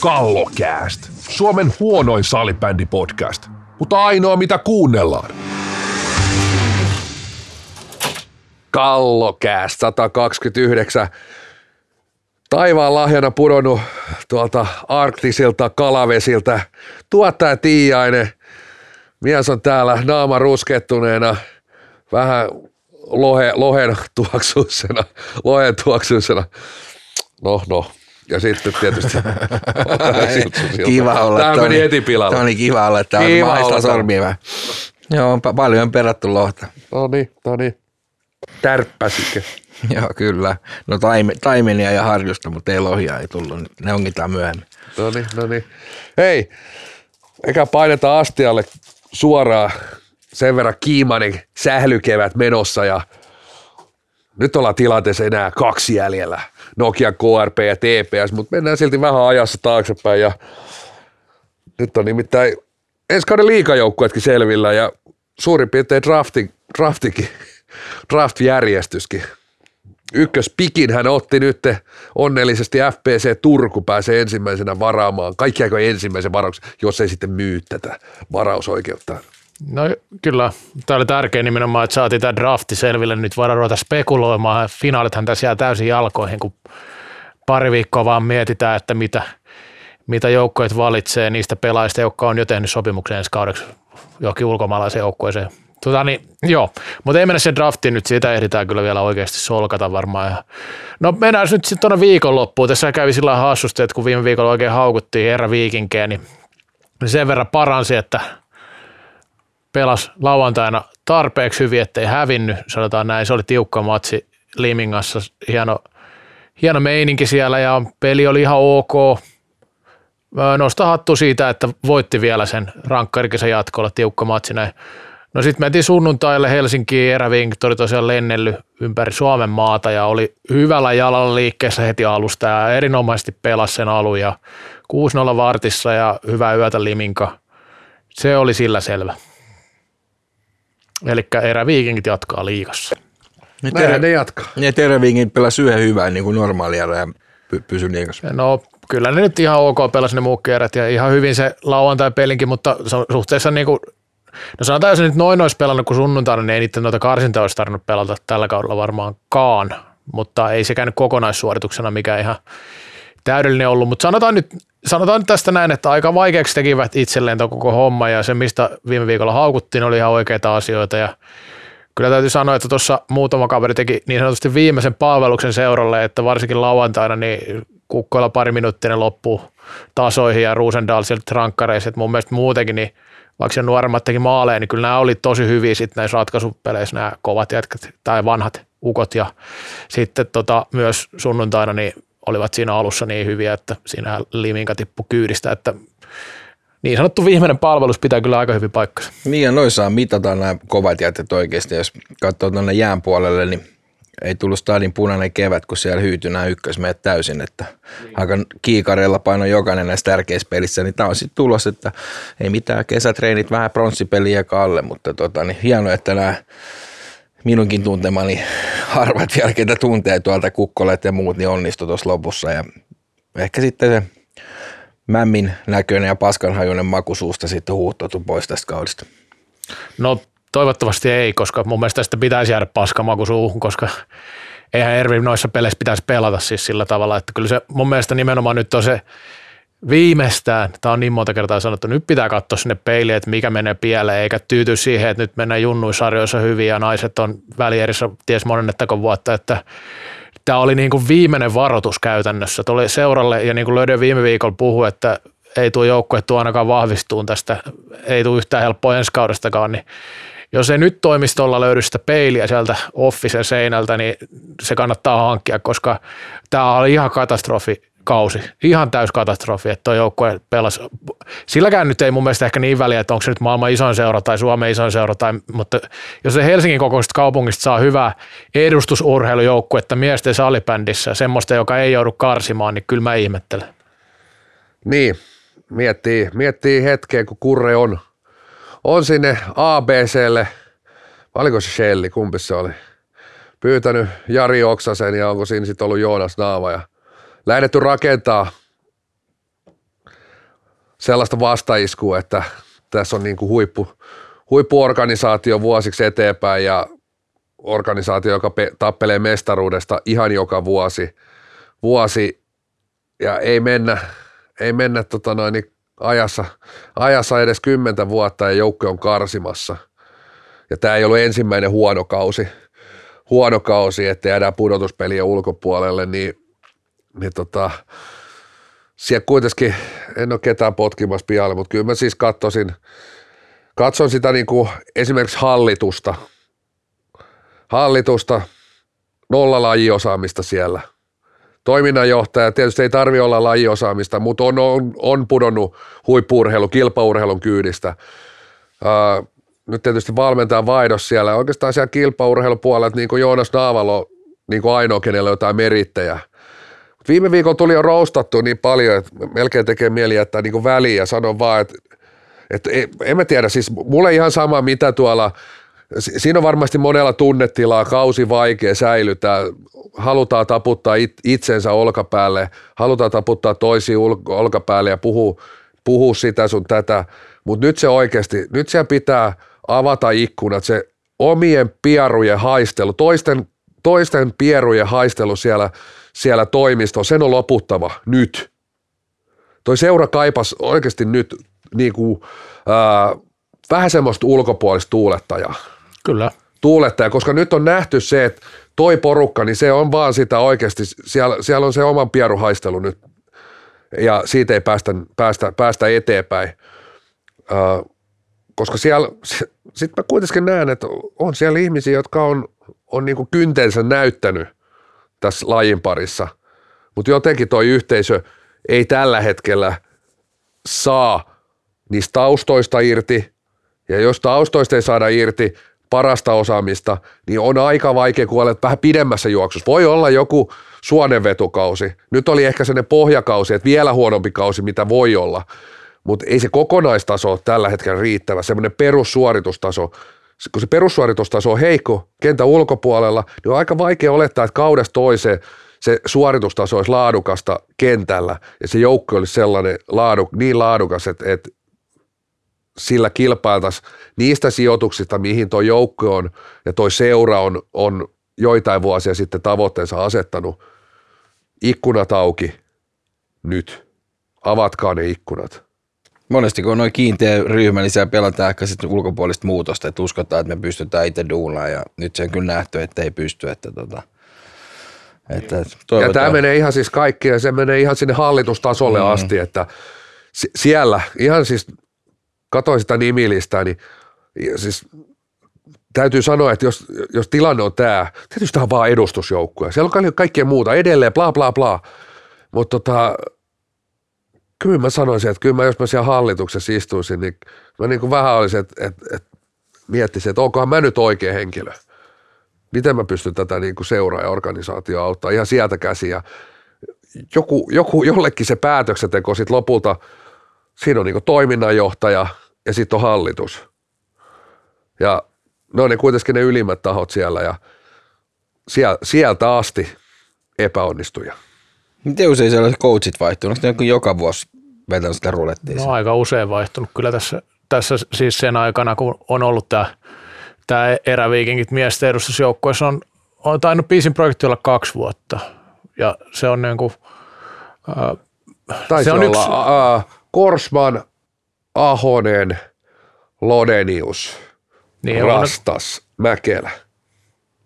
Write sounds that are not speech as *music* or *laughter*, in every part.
Kallokääst. Suomen huonoin salibändipodcast, mutta ainoa mitä kuunnellaan. Kallokääst 129. Taivaan lahjana pudonnut tuolta arktisilta kalavesiltä. Tuottaja Tiiainen. Mies on täällä naama ruskettuneena, vähän lohe, lohen tuoksuisena, lohen tuoksuisena. No, no, ja sitten tietysti *laughs* kiva olla. Tämä meni heti pilalle. Tämä oli kiva olla, että on maista sormia vähän. Joo, on paljon perattu lohta. No niin, no niin. Tärppäsikö? *laughs* Joo, kyllä. No taime, taimenia ja harjusta, mutta ei lohia ei tullut. Ne onkin tämä myöhemmin. No niin, no niin. Hei, eikä paineta astialle suoraan sen verran kiimainen sählykevät menossa ja nyt ollaan tilanteessa enää kaksi jäljellä. Nokia, KRP ja TPS, mutta mennään silti vähän ajassa taaksepäin ja nyt on nimittäin ensi kauden liikajoukkuetkin selvillä ja suurin piirtein drafti, draftikin, *laughs* draft-järjestyskin. Ykköspikin hän otti nyt onnellisesti FPC Turku pääsee ensimmäisenä varaamaan. Kaikkiako ensimmäisen varauksen, jos ei sitten myy tätä varausoikeutta. No kyllä, tämä oli tärkeä nimenomaan, että saatiin tämä drafti selville. Nyt voidaan ruveta spekuloimaan. Finaalithan tässä jää täysin jalkoihin, kun pari viikkoa vaan mietitään, että mitä, mitä joukkoet valitsee niistä pelaajista, jotka on jo tehnyt sopimuksen ensi kaudeksi johonkin ulkomaalaiseen joukkueeseen. Tota niin, joo, mutta ei mennä se draftiin nyt, siitä ehditään kyllä vielä oikeasti solkata varmaan. Ja no mennään nyt sitten tuonne viikonloppuun. Tässä kävi sillä hassusti, että kun viime viikolla oikein haukuttiin Erä Viikinkeä, niin sen verran paransi, että – pelasi lauantaina tarpeeksi hyvin, ettei hävinnyt, sanotaan näin. Se oli tiukka matsi Limingassa, hieno, hieno meininki siellä ja peli oli ihan ok. Nosta hattu siitä, että voitti vielä sen rankkarikisen jatkolla, tiukka matsi näin. No sitten mentiin sunnuntaille Helsinkiin, Erävink oli tosiaan lennellyt ympäri Suomen maata ja oli hyvällä jalalla liikkeessä heti alusta ja erinomaisesti pelasi sen alun ja 6-0 vartissa ja hyvää yötä Liminka. Se oli sillä selvä. Eli eräviikingit jatkaa liigassa. Nyt Näinhän ne jatkaa. Ne eräviikingit pelasi yhden hyvän niin kuin normaali ja py- pysy liigassa. No kyllä ne nyt ihan ok pelasi ne muut kerrat ja ihan hyvin se lauantai-pelinkin, mutta suhteessa niin kuin, no sanotaan, jos nyt noin olisi pelannut kuin sunnuntaina, niin ei niiden noita karsinta olisi tarvinnut pelata tällä kaudella varmaankaan, mutta ei se käynyt kokonaissuorituksena mikä ihan täydellinen ollut, mutta sanotaan nyt, sanotaan nyt tästä näin, että aika vaikeaksi tekivät itselleen tuon koko homma ja se, mistä viime viikolla haukuttiin, oli ihan oikeita asioita ja kyllä täytyy sanoa, että tuossa muutama kaveri teki niin sanotusti viimeisen palveluksen seuralle, että varsinkin lauantaina niin kukkoilla pari minuuttia loppuu tasoihin ja Ruusendal sieltä rankkareissa, mun mielestä muutenkin niin vaikka se nuoremmat teki maaleja, niin kyllä nämä oli tosi hyviä sitten näissä ratkaisupeleissä nämä kovat jätkät tai vanhat ukot ja sitten tota, myös sunnuntaina niin olivat siinä alussa niin hyviä, että siinä Liminka tippui kyydistä, että niin sanottu viimeinen palvelus pitää kyllä aika hyvin paikkansa. Niin ja noissa mitata nämä kovat jätet oikeasti, jos katsoo tuonne jään puolelle, niin ei tullut stadin punainen kevät, kun siellä hyytyi nämä ykkösmeet täysin, että niin. aika kiikareilla paino jokainen näissä tärkeissä pelissä, niin tämä on sitten tulos, että ei mitään kesätreenit, vähän pronssipeliä kalle, mutta tota, niin hienoa, että nämä minunkin tuntemani harvat vielä, ketä tuntee tuolta kukkolet ja muut, niin onnistui tuossa lopussa. Ja ehkä sitten se mämmin näköinen ja paskanhajuinen maku suusta sitten huuhtoutu pois tästä kaudesta. No toivottavasti ei, koska mun mielestä tästä pitäisi jäädä paskamaku suuhun, koska eihän Ervi noissa peleissä pitäisi pelata siis sillä tavalla, että kyllä se mun mielestä nimenomaan nyt on se viimeistään, tämä on niin monta kertaa sanottu, nyt pitää katsoa sinne peiliin, että mikä menee pieleen, eikä tyyty siihen, että nyt mennään junnuisarjoissa hyvin ja naiset on välierissä ties monennettako vuotta, että tämä oli niin kuin viimeinen varoitus käytännössä. Tuli seuralle ja niin kuin Löydön viime viikolla puhu, että ei tuo joukkue tuo ainakaan vahvistuun tästä, ei tule yhtään helppoa ensi kaudestakaan, niin jos ei nyt toimistolla löydy sitä peiliä sieltä officen seinältä, niin se kannattaa hankkia, koska tämä oli ihan katastrofi kausi. Ihan täys katastrofi, että tuo joukkue pelasi. Silläkään nyt ei mun mielestä ehkä niin väliä, että onko se nyt maailman isoin seura tai Suomen isoin seura, tai, mutta jos se Helsingin kokoisesta kaupungista saa hyvää edustusurheilujoukkuetta miesten salibändissä, semmoista, joka ei joudu karsimaan, niin kyllä mä ihmettelen. Niin, miettii, miettii hetkeä, kun Kurre on, on sinne ABClle, oliko se Shelli, kumpi se oli, pyytänyt Jari Oksasen ja onko siinä sitten ollut Joonas Naava ja – lähdetty rakentaa sellaista vastaiskua, että tässä on niin kuin huippu, huippuorganisaatio vuosiksi eteenpäin ja organisaatio, joka pe- tappelee mestaruudesta ihan joka vuosi, vuosi ja ei mennä, ei mennä tota noin, niin ajassa, ajassa edes kymmentä vuotta ja joukko on karsimassa. Ja tämä ei ollut ensimmäinen huono kausi, huono kausi että jäädään pudotuspeliä ulkopuolelle, niin, niin tota, siellä kuitenkin en ole ketään potkimassa pihalle, mutta kyllä mä siis katsoisin, katson sitä niin kuin esimerkiksi hallitusta, hallitusta, nolla lajiosaamista siellä. Toiminnanjohtaja, tietysti ei tarvi olla lajiosaamista, mutta on, on, on pudonnut huippuurheilu, kilpaurheilun kyydistä. Ää, nyt tietysti valmentaa vaihdos siellä. Oikeastaan siellä kilpaurheilupuolella, niin kuin Joonas Naavalo niin kuin ainoa, kenellä jotain merittäjä. Viime viikolla tuli jo roustattu niin paljon, että melkein tekee mieli jättää niin väliin ja sanon vaan, että, että en mä tiedä, siis mulle ihan sama mitä tuolla, siinä on varmasti monella tunnetilaa, kausi vaikea säilytää, halutaan taputtaa itsensä olkapäälle, halutaan taputtaa toisia olkapäälle ja puhua, puhua sitä sun tätä, mutta nyt se oikeasti, nyt siellä pitää avata ikkunat, se omien pierujen haistelu, toisten, toisten pierujen haistelu siellä, siellä toimisto, sen on loputtava nyt. Toi seura kaipas oikeasti nyt niin kuin, ää, vähän semmoista ulkopuolista tuulettajaa. Kyllä. Tuulettaja, koska nyt on nähty se, että toi porukka, niin se on vaan sitä oikeasti, siellä, siellä on se oman pieruhaistelu nyt ja siitä ei päästä, päästä, päästä eteenpäin. Ää, koska siellä, sitten mä kuitenkin näen, että on siellä ihmisiä, jotka on, on niin kuin kyntensä näyttänyt tässä lajin parissa, mutta jotenkin toi yhteisö ei tällä hetkellä saa niistä taustoista irti, ja jos taustoista ei saada irti parasta osaamista, niin on aika vaikea, kun olet vähän pidemmässä juoksussa. Voi olla joku suonenvetukausi. Nyt oli ehkä sellainen pohjakausi, että vielä huonompi kausi, mitä voi olla – mutta ei se kokonaistaso tällä hetkellä riittävä, semmoinen perussuoritustaso, kun se perussuoritustaso on heikko kentän ulkopuolella, niin on aika vaikea olettaa, että kaudesta toiseen se suoritustaso olisi laadukasta kentällä ja se joukko olisi sellainen laaduk, niin laadukas, että, että sillä kilpailtaisiin niistä sijoituksista, mihin tuo joukko on ja tuo seura on, on joitain vuosia sitten tavoitteensa asettanut. Ikkunat auki nyt. Avatkaa ne ikkunat. Monesti kun on noin kiinteä ryhmä, niin siellä pelataan ehkä sitten ulkopuolista muutosta, että uskotaan, että me pystytään itse duunaan ja nyt se on kyllä nähty, että ei pysty. Että tota, että ja tämä menee ihan siis kaikki ja se menee ihan sinne hallitustasolle mm. asti, että siellä ihan siis katsoin sitä nimilistää, niin siis täytyy sanoa, että jos, jos tilanne on tämä, tietysti tämä on vaan edustusjoukkuja. Siellä on kaikkea muuta edelleen, bla bla bla. Mutta tota, kyllä mä sanoisin, että kyllä mä, jos mä siellä hallituksessa istuisin, niin mä niin kuin vähän olisin, että, että, että miettisin, että onkohan mä nyt oikea henkilö. Miten mä pystyn tätä niin kuin seuraa ja organisaatioa auttaa ihan sieltä käsiä. Joku, joku, jollekin se päätöksenteko sitten lopulta, siinä on niin kuin toiminnanjohtaja ja sitten on hallitus. Ja ne on ne kuitenkin ne ylimmät tahot siellä ja sieltä asti epäonnistuja. Miten usein siellä coachit vaihtunut? Onko joka vuosi vetänyt sitä rulettia? No aika usein vaihtunut kyllä tässä, tässä siis sen aikana, kun on ollut tämä, tämä eräviikingit miesten edustusjoukkueessa on, on tainnut biisin projekti olla kaksi vuotta. Ja se on niin kuin, äh, Taisi se on olla yksi, äh, Korsman, Ahonen, Lodenius, niin, Rastas, on, Mäkelä.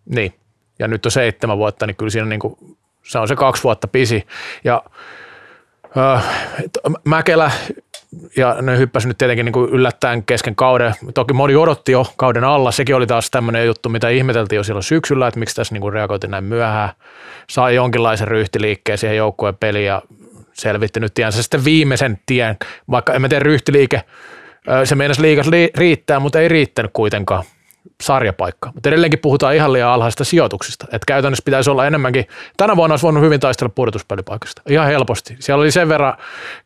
Niin, ja nyt on seitsemän vuotta, niin kyllä siinä niin kuin se on se kaksi vuotta pisi. Ja Mäkelä ja ne hyppäsi nyt tietenkin niin kuin yllättäen kesken kauden. Toki moni odotti jo kauden alla. Sekin oli taas tämmöinen juttu, mitä ihmeteltiin jo silloin syksyllä, että miksi tässä niin kuin reagoitiin näin myöhään. Sai jonkinlaisen ryhtiliikkeen siihen joukkueen peliin ja selvitti nyt tiensä sitten viimeisen tien. Vaikka en mä tiedä ryhtiliike, se meinasi liikas riittää, mutta ei riittänyt kuitenkaan sarjapaikka. Mutta edelleenkin puhutaan ihan liian alhaisista sijoituksista. Että käytännössä pitäisi olla enemmänkin, tänä vuonna olisi voinut hyvin taistella pudotuspelipaikasta. Ihan helposti. Siellä oli sen verran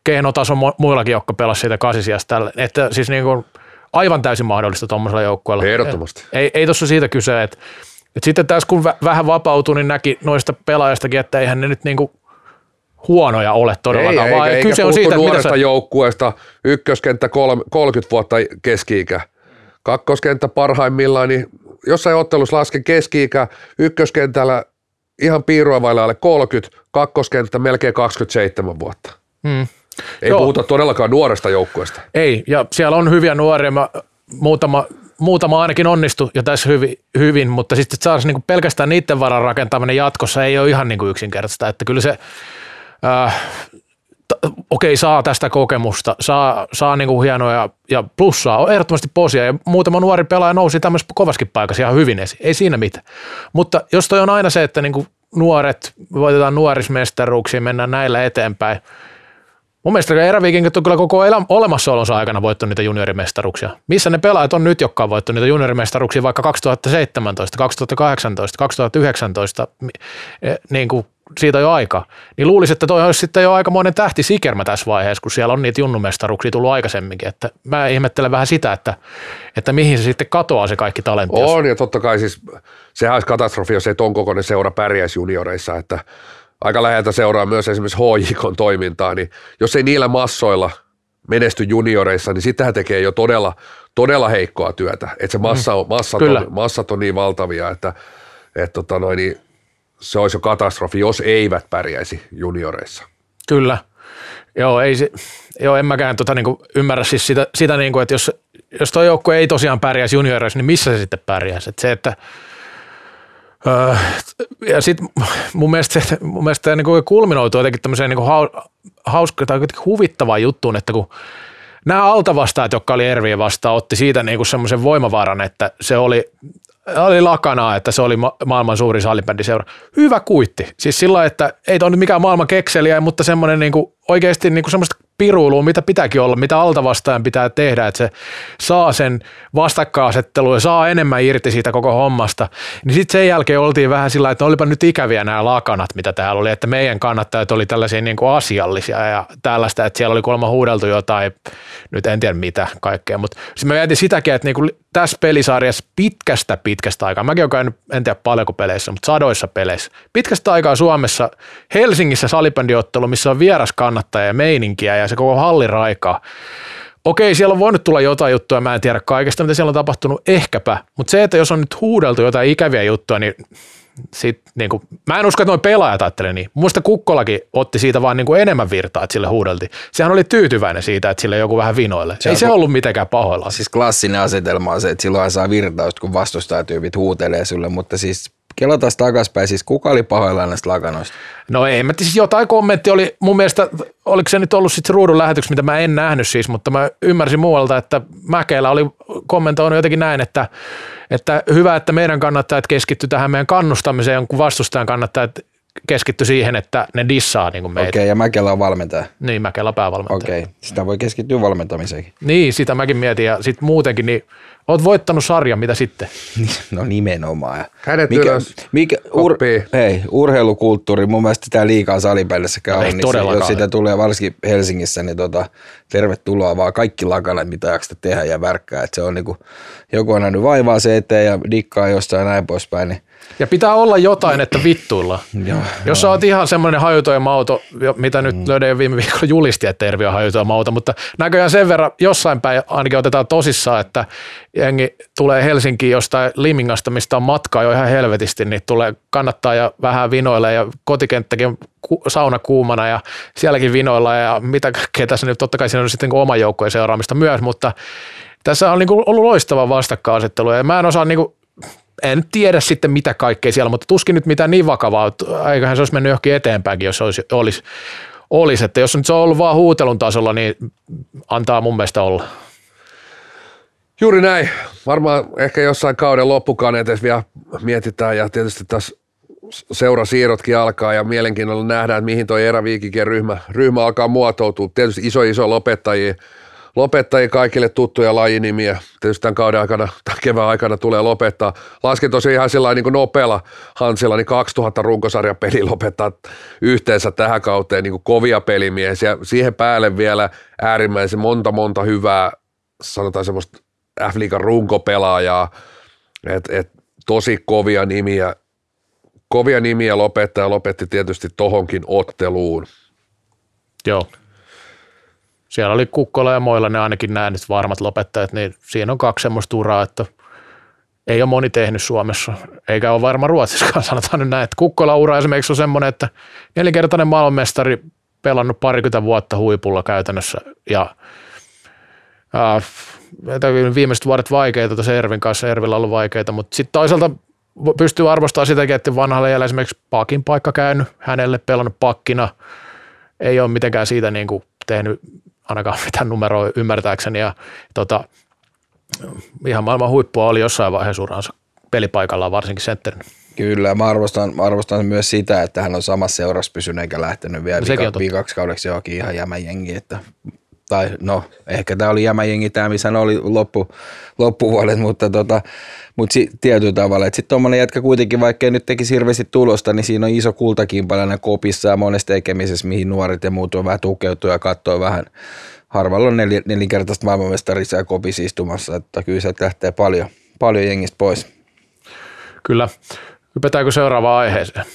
kehnotaso muillakin, jotka pelasivat siitä kasisijasta. Että siis niin kuin aivan täysin mahdollista tuommoisella joukkueella. Ehdottomasti. Ei, ei tuossa siitä kyse, että, että sitten tässä kun vähän vapautui, niin näki noista pelaajistakin, että eihän ne nyt niin kuin huonoja ole todellakaan, ei, vaan eikä, kyse eikä on siitä, mitä nuoresta sä, joukkueesta, ykköskenttä kolme, 30 vuotta keski-ikä, kakkoskenttä parhaimmillaan, niin jossain ottelussa lasken keski-ikä, ykköskentällä ihan piirua vailla alle 30, kakkoskenttä melkein 27 vuotta. mm, Ei Joo. puhuta todellakaan nuoresta joukkueesta. ei, ja siellä on hyviä nuoria, mä, muutama, muutama ainakin onnistu jo tässä hyvin, hyvin mutta sitten saada niin pelkästään niiden varan rakentaminen jatkossa ei ole ihan niin kuin yksinkertaista, että kyllä se, äh, okei, saa tästä kokemusta, saa, saa niin kuin hienoja ja plussaa, on ehdottomasti posia. Ja muutama nuori pelaaja nousi tämmöisessä kovaskin paikassa ihan hyvin esiin, ei siinä mitään. Mutta jos toi on aina se, että niin kuin nuoret, voitetaan nuorismestaruuksia, mennään näillä eteenpäin, Mun mielestä eräviikingit on kyllä koko elä, olemassaolonsa aikana voittanut niitä juniorimestaruuksia. Missä ne pelaajat on nyt, jotka on voittanut niitä juniorimestaruuksia? Vaikka 2017, 2018, 2019, mi- eh, niin kuin siitä jo aika. Niin luulisin, että toi olisi sitten jo aikamoinen tähti sikermä tässä vaiheessa, kun siellä on niitä junnumestaruuksia tullut aikaisemminkin. Että mä ihmettelen vähän sitä, että, että mihin se sitten katoaa se kaikki talentti. On, ja totta kai siis sehän olisi katastrofi, jos ei ton kokoinen seura pärjäisi junioreissa, että aika läheltä seuraa myös esimerkiksi HJKn toimintaa, niin jos ei niillä massoilla menesty junioreissa, niin sittenhän tekee jo todella, todella heikkoa työtä. Että se massa on, massat, Kyllä. on, massat on niin valtavia, että, että tota noin, niin se olisi jo katastrofi, jos eivät pärjäisi junioreissa. Kyllä. Joo, ei se, joo, en mäkään tota, niinku, ymmärrä siis sitä, sitä niinku, että jos, jos tuo joukkue ei tosiaan pärjäisi junioreissa, niin missä se sitten pärjäisi? Et se, että, öö, ja sitten mun mielestä, se- mun mielestä tämä niinku kulminoituu jotenkin tämmöiseen niinku hau, hauska tai huvittavaan juttuun, että kun nämä altavastaajat, jotka oli Erviä vastaan, otti siitä niinku semmoisen voimavaran, että se oli oli lakanaa, että se oli ma- maailman suurin salibändiseura. Hyvä kuitti. Siis sillä että ei toi nyt mikään maailman kekseliä, mutta semmoinen niinku, oikeasti niinku semmoista piruilua, mitä pitääkin olla, mitä altavastaajan pitää tehdä, että se saa sen vastakkainasettelun ja saa enemmän irti siitä koko hommasta. Niin sitten sen jälkeen oltiin vähän sillä että olipa nyt ikäviä nämä lakanat, mitä täällä oli, että meidän kannattajat oli tällaisia niinku asiallisia ja tällaista, että siellä oli kuulemma huudeltu jotain, nyt en tiedä mitä kaikkea, mutta siis mä mietin sitäkin, että niinku tässä pelisarjassa pitkästä pitkästä aikaa, mäkin olen käynyt, en tiedä paljonko peleissä, mutta sadoissa peleissä, pitkästä aikaa Suomessa, Helsingissä salibändiottelu, missä on vieras kannattaja ja meininkiä ja se koko halli raikaa. Okei, siellä on voinut tulla jotain juttuja, mä en tiedä kaikesta, mitä siellä on tapahtunut, ehkäpä, mutta se, että jos on nyt huudeltu jotain ikäviä juttuja, niin sit, niin kuin, mä en usko, että noin pelaajat ajattelee niin. Mielestä Kukkolakin otti siitä vaan niin kuin enemmän virtaa, että sille huudeltiin. Sehän oli tyytyväinen siitä, että sille joku vähän vinoille. Se Ei on- se ollut mitenkään pahoilla. Siis klassinen asetelma on se, että silloin saa virtausta, kun vastustajatyypit huutelee sulle, mutta siis kelataan takaspäin, siis kuka oli pahoillaan näistä lakanoista? No ei, mä siis jotain kommentti oli mun mielestä, oliko se nyt ollut sitten ruudun lähetys, mitä mä en nähnyt siis, mutta mä ymmärsin muualta, että Mäkelä oli kommentoinut jotenkin näin, että, että hyvä, että meidän kannattajat keskitty tähän meidän kannustamiseen, kun vastustajan kannattajat keskitty siihen, että ne dissaa niin kuin meitä. Okei, okay, ja Mäkelä on valmentaja. Niin, Mäkelä päävalmentaja. Okei, okay. sitä voi keskittyä valmentamiseenkin. Niin, sitä mäkin mietin ja sitten muutenkin, niin oot voittanut sarjan, mitä sitten? *laughs* No nimenomaan. Kädet mikä, ylös, mikä, ur, hei, urheilukulttuuri, mun mielestä tämä liikaa salipellissäkään Ei on, niin jos sitä tulee varsinkin Helsingissä, niin tota, tervetuloa vaan kaikki lakanat, mitä jaksat tehdä ja värkkää. Et se on niinku, joku on nähnyt vaivaa se eteen ja dikkaa jostain ja näin poispäin, niin Ja pitää olla jotain, että vittuilla. Joo, Jos sä oot ihan semmoinen hajutoimauto, mitä nyt mm. löydän viime viikolla julisti, että Tervi on hajutoimauto, mutta näköjään sen verran jossain päin ainakin otetaan tosissaan, että jengi tulee Helsinkiin jostain Limingasta, mistä on matkaa jo ihan helvetisti, niin tulee kannattaa ja vähän vinoille ja kotikenttäkin sauna kuumana ja sielläkin vinoilla ja mitä kaikkea tässä nyt, totta kai siinä on sitten niin oma joukkojen seuraamista myös, mutta tässä on niin kuin ollut loistava vastakkainasettelu ja mä en osaa niin kuin en tiedä sitten mitä kaikkea siellä, mutta tuskin nyt mitään niin vakavaa, että eiköhän se olisi mennyt johonkin eteenpäinkin, jos olisi, olisi, olisi. Että jos nyt se on ollut vaan huutelun tasolla, niin antaa mun mielestä olla. Juuri näin. Varmaan ehkä jossain kauden loppukaneetissa vielä mietitään ja tietysti tässä seurasiirrotkin alkaa ja mielenkiinnolla nähdään, että mihin tuo eräviikikien ryhmä, ryhmä alkaa muotoutua. Tietysti iso iso lopettajia, lopettajia kaikille tuttuja lajinimiä. Tietysti tämän kauden aikana tai kevään aikana tulee lopettaa. Lasken tosiaan ihan sillä niin nopealla Hansilla, niin 2000 runkosarjan peli lopettaa yhteensä tähän kauteen niin kovia pelimiehiä. Siihen päälle vielä äärimmäisen monta monta hyvää, sanotaan semmoista F-liigan runkopelaajaa, et, et, tosi kovia nimiä, kovia nimiä lopettaa ja lopetti tietysti tohonkin otteluun. Joo. Siellä oli Kukkola ja Moilla ne ainakin nämä nyt varmat lopettajat, niin siinä on kaksi semmoista uraa, että ei ole moni tehnyt Suomessa, eikä ole varma Ruotsissakaan, sanotaan nyt näin. Että Kukkola-ura esimerkiksi on semmoinen, että nelinkertainen maailmanmestari pelannut parikymmentä vuotta huipulla käytännössä ja äh, viimeiset vuodet vaikeita tuossa Ervin kanssa, Ervillä on ollut vaikeita, mutta sitten toisaalta pystyy arvostamaan sitäkin, että vanhalle jäljellä esimerkiksi pakin paikka käynyt, hänelle pelannut pakkina, ei ole mitenkään siitä niin kuin tehnyt ainakaan mitään numeroa ymmärtääkseni ja tota, ihan maailman huippua oli jossain vaiheessa uransa pelipaikallaan varsinkin sentterin. Kyllä, mä arvostan, mä arvostan myös sitä, että hän on samassa seurassa pysynyt eikä lähtenyt vielä no, vika, kaudeksi johonkin ihan jämäjengi, että tai no ehkä tämä oli jämäjengi tämä, missä ne oli loppu, loppuvuodet, mutta, tota, mutta si, tietyllä tavalla, että sitten tuommoinen jätkä kuitenkin, vaikka nyt tekisi hirveästi tulosta, niin siinä on iso kultakimpalainen kopissa ja monessa tekemisessä, mihin nuoret ja muut on vähän tukeutua ja katsoo vähän, harvalla on nel, nelinkertaista maailmanmestarissa ja kopissa istumassa, että kyllä se lähtee paljon, paljon jengistä pois. Kyllä. Hypätäänkö seuraavaan aiheeseen?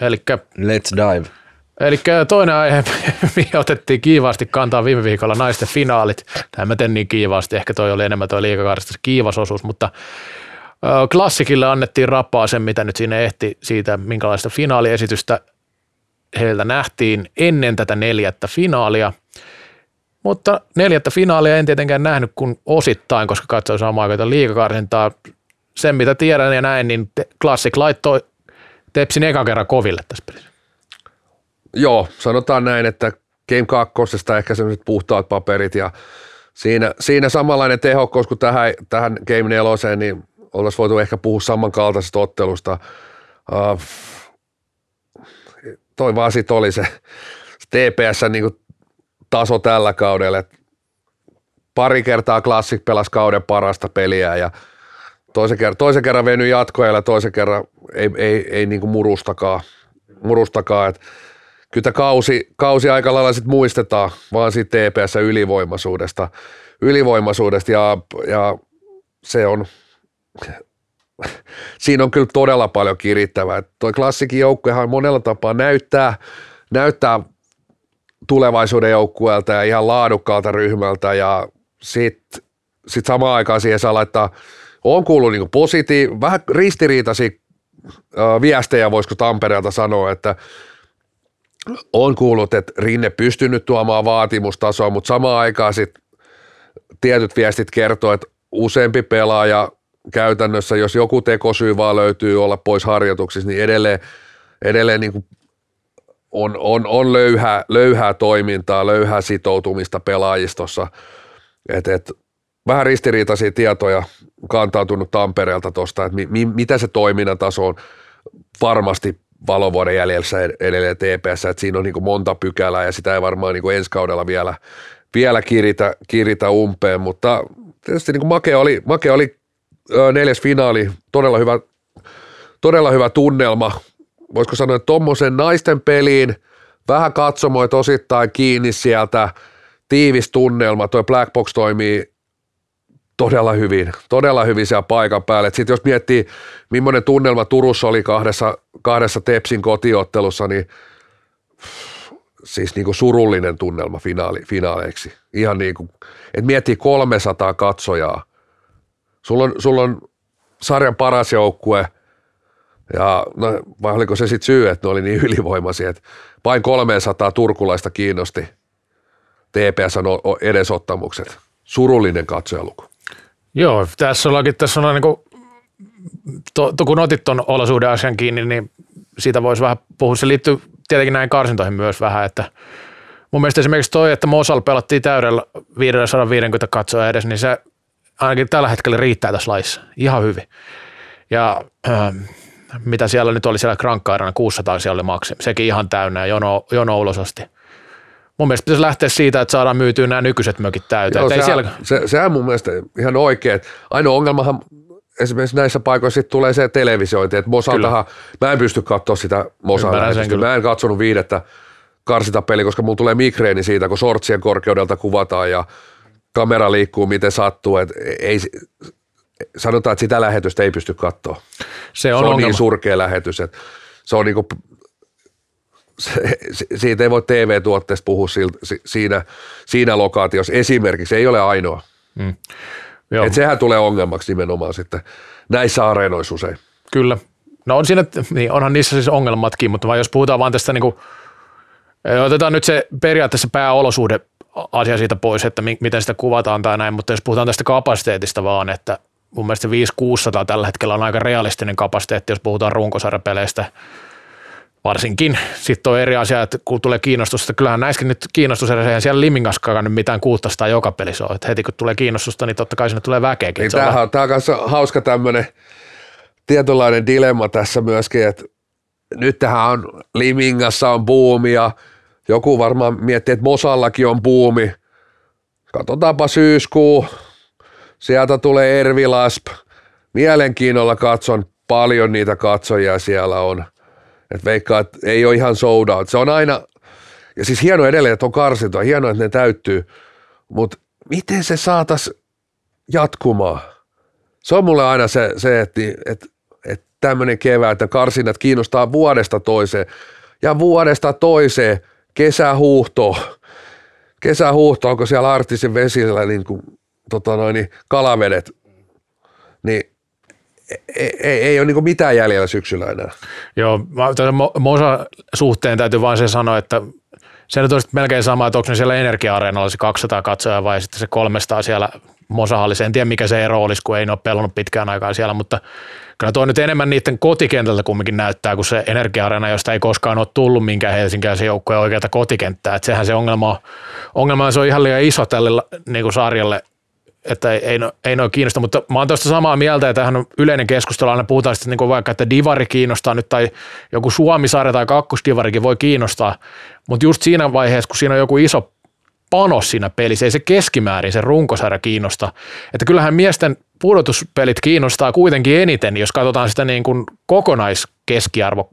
Elikkä, Let's dive. Eli toinen aihe, *laughs* mihin otettiin kiivaasti kantaa viime viikolla, naisten finaalit. Tämä mä tein niin kiivaasti, ehkä toi oli enemmän toi liikakaarista kiivas osuus, mutta klassikille annettiin rappaa sen, mitä nyt siinä ehti siitä, minkälaista finaaliesitystä heiltä nähtiin ennen tätä neljättä finaalia. Mutta neljättä finaalia en tietenkään nähnyt kuin osittain, koska katsoin samaan aikaan liikakarsintaa. Sen mitä tiedän ja näin, niin Classic laittoi Tepsin ekan kerran koville tässä pelissä. Joo, sanotaan näin, että Game 2 ehkä sellaiset puhtaat paperit ja siinä, siinä samanlainen tehokkuus kuin tähän, tähän Game 4, niin oltaisiin voitu ehkä puhua samankaltaisesta ottelusta. Uh, toi vaan sitten oli se, se TPS niin taso tällä kaudella, pari kertaa Classic pelasi kauden parasta peliä ja toisen kerran, toisen kerran veny jatkoajalla, toisen kerran ei, ei, ei niin murustakaan, murustakaan että kyllä kausi, kausi aika lailla sit muistetaan vaan siitä TPS ylivoimaisuudesta, ylivoimaisuudesta ja, ja se on, *laughs* siinä on kyllä todella paljon kirittävää. Tuo klassikin joukkuehan monella tapaa näyttää, näyttää tulevaisuuden joukkueelta ja ihan laadukkaalta ryhmältä ja sitten sit samaan aikaan siihen saa laittaa, on kuullut niin positiiv- vähän ristiriitaisia viestejä, voisiko Tampereelta sanoa, että on kuullut, että Rinne pystynyt tuomaan vaatimustasoa, mutta samaan aikaan sitten tietyt viestit kertoo, että useampi pelaaja käytännössä, jos joku tekosyy vaan löytyy olla pois harjoituksissa, niin edelleen, edelleen niin kuin on, on, on löyhää, löyhää toimintaa, löyhää sitoutumista pelaajistossa. Et, et, vähän ristiriitaisia tietoja kantautunut Tampereelta tuosta, että mi, mi, mitä se toiminnan taso on. Varmasti valovuoden jäljellä edelleen TPS, että siinä on niin monta pykälää ja sitä ei varmaan niin ensi kaudella vielä, vielä kiritä, kiritä umpeen, mutta tietysti niin Make oli, Make oli neljäs finaali, todella hyvä, todella hyvä tunnelma, voisiko sanoa, että tuommoisen naisten peliin, vähän katsomoit osittain kiinni sieltä, tiivis tunnelma, toi Black Box toimii todella hyvin, todella hyvin siellä paikan päällä. Sitten jos miettii, millainen tunnelma Turussa oli kahdessa, kahdessa Tepsin kotiottelussa, niin siis niin kuin surullinen tunnelma finaali, finaaleiksi. Ihan niin kuin, että miettii 300 katsojaa. Sulla on, sulla on sarjan paras joukkue, ja no, vai oliko se sitten syy, että ne oli niin *laughs* ylivoimaisia, että vain 300 turkulaista kiinnosti TPSn edesottamukset. Surullinen katsojaluku. Joo, tässä ollakin, tässä on niin kuin, to, to, kun otit tuon olosuhden asian kiinni, niin siitä voisi vähän puhua. Se liittyy tietenkin näin karsintoihin myös vähän, että mun mielestä esimerkiksi toi, että Mosal pelattiin täydellä 550 katsoa edes, niin se ainakin tällä hetkellä riittää tässä laissa ihan hyvin. Ja äh, mitä siellä nyt oli siellä Krankkaarana, 600 siellä oli maksimi, sekin ihan täynnä jono, jono ulos asti mun mielestä pitäisi lähteä siitä, että saadaan myytyä nämä nykyiset mökit täyteen. Joo, sehän, siellä... se, sehän on mun mielestä ihan oikein. Ainoa ongelmahan esimerkiksi näissä paikoissa tulee se televisiointi, että Mosaltahan, mä en pysty katsoa sitä Mosan Mä en katsonut viidettä karsitapeli, koska mulla tulee migreeni siitä, kun sortsien korkeudelta kuvataan ja kamera liikkuu miten sattuu. Et ei, sanotaan, että sitä lähetystä ei pysty katsoa. Se on, se on niin surkea lähetys, että se on niinku se, siitä ei voi TV-tuotteesta puhua siinä, siinä lokaatiossa esimerkiksi, ei ole ainoa. Mm. Joo. Et sehän tulee ongelmaksi nimenomaan sitten näissä areenoissa usein. Kyllä. No on siinä, niin onhan niissä siis ongelmatkin, mutta jos puhutaan vaan tästä niin kuin, otetaan nyt se periaatteessa pääolosuhde asia siitä pois, että miten sitä kuvataan tai näin, mutta jos puhutaan tästä kapasiteetista vaan, että mun mielestä 5-600 tällä hetkellä on aika realistinen kapasiteetti, jos puhutaan runkosarjapeleistä, varsinkin. Sitten on eri asia, että kun tulee kiinnostusta, kyllähän näissäkin nyt kiinnostus eihän siellä Limingaskaan nyt mitään 600 joka pelissä on. Että heti kun tulee kiinnostusta, niin totta kai sinne tulee väkeäkin. Niin tämähän on, tämä on hauska tämmöinen tietynlainen dilemma tässä myöskin, että nyt tähän on Limingassa on buumia, joku varmaan miettii, että Mosallakin on buumi. Katsotaanpa syyskuu, sieltä tulee Ervilasp. Mielenkiinnolla katson, paljon niitä katsojia siellä on – että veikkaa, että ei ole ihan out. Se on aina, ja siis hieno edelleen, että on karsintoa, hienoa, että ne täyttyy, mutta miten se saatas jatkumaan? Se on mulle aina se, se että, että, että tämmöinen kevää, että karsinnat kiinnostaa vuodesta toiseen. Ja vuodesta toiseen kesähuuhto, kesähuuhto, onko siellä Artisin vesillä niin kuin, tota noin, niin kalavedet, niin ei, ei, ei ole niin mitään jäljellä syksyllä enää. Joo, Mosa suhteen täytyy vain se sanoa, että se olisi melkein sama, että onko ne siellä energia-areenalla se 200 katsojaa vai sitten se 300 siellä Mosahallissa. En tiedä, mikä se ero olisi, kun ei ole pelannut pitkään aikaa siellä, mutta kyllä tuo nyt enemmän niiden kotikentältä kumminkin näyttää, kuin se energia josta ei koskaan ole tullut minkään helsinkiläisen joukkojen oikeata kotikenttää. Että sehän se ongelma on, ongelma se on ihan liian iso tälle niin kuin sarjalle että ei, ei, no, ei noin kiinnosta, mutta mä oon tuosta samaa mieltä, että tähän on yleinen keskustelu, aina puhutaan sitten niin vaikka, että divari kiinnostaa nyt tai joku Suomi-sarja tai kakkosdivarikin voi kiinnostaa, mutta just siinä vaiheessa, kun siinä on joku iso panos siinä pelissä, ei se keskimäärin se runkosarja kiinnosta. Että kyllähän miesten pudotuspelit kiinnostaa kuitenkin eniten, jos katsotaan sitä niin kuin kokonaiskeskiarvo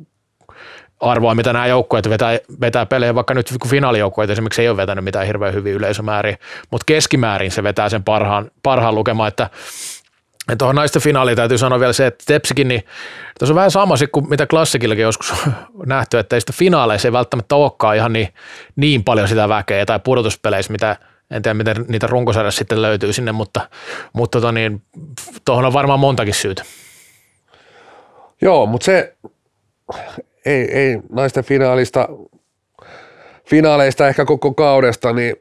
arvoa, mitä nämä joukkueet vetää, vetää pelejä, vaikka nyt kun finaalijoukkueet esimerkiksi ei ole vetänyt mitään hirveän hyviä yleisömääriä, mutta keskimäärin se vetää sen parhaan, parhaan lukemaan, että tuohon naisten finaaliin täytyy sanoa vielä se, että Tepsikin, niin tuossa on vähän sama kuin mitä klassikillakin joskus *laughs* nähty, että ei sitä finaaleissa ei välttämättä olekaan ihan niin, niin paljon sitä väkeä tai pudotuspeleissä, mitä en tiedä, miten niitä runkosarjassa sitten löytyy sinne, mutta, mutta tota niin, tuohon on varmaan montakin syytä. Joo, mutta se ei, ei naisten finaalista, finaaleista ehkä koko kaudesta, niin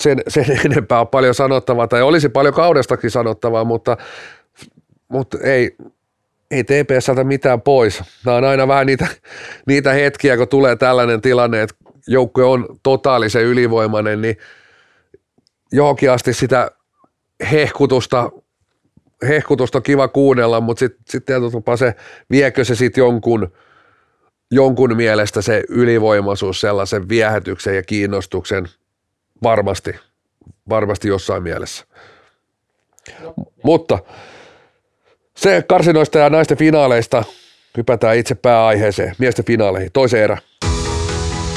sen, sen *laughs* enempää on paljon sanottavaa, tai olisi paljon kaudestakin sanottavaa, mutta, mutta ei, ei TPSltä mitään pois. Nämä on aina vähän niitä, niitä hetkiä, kun tulee tällainen tilanne, että joukkue on totaalisen ylivoimainen, niin johonkin asti sitä hehkutusta, hehkutusta on kiva kuunnella, mutta sitten sit se, viekö se sitten jonkun – jonkun mielestä se ylivoimaisuus sellaisen viehätyksen ja kiinnostuksen varmasti, varmasti jossain mielessä. Mutta se karsinoista ja naisten finaaleista hypätään itse pääaiheeseen, miesten finaaleihin, toiseen erä.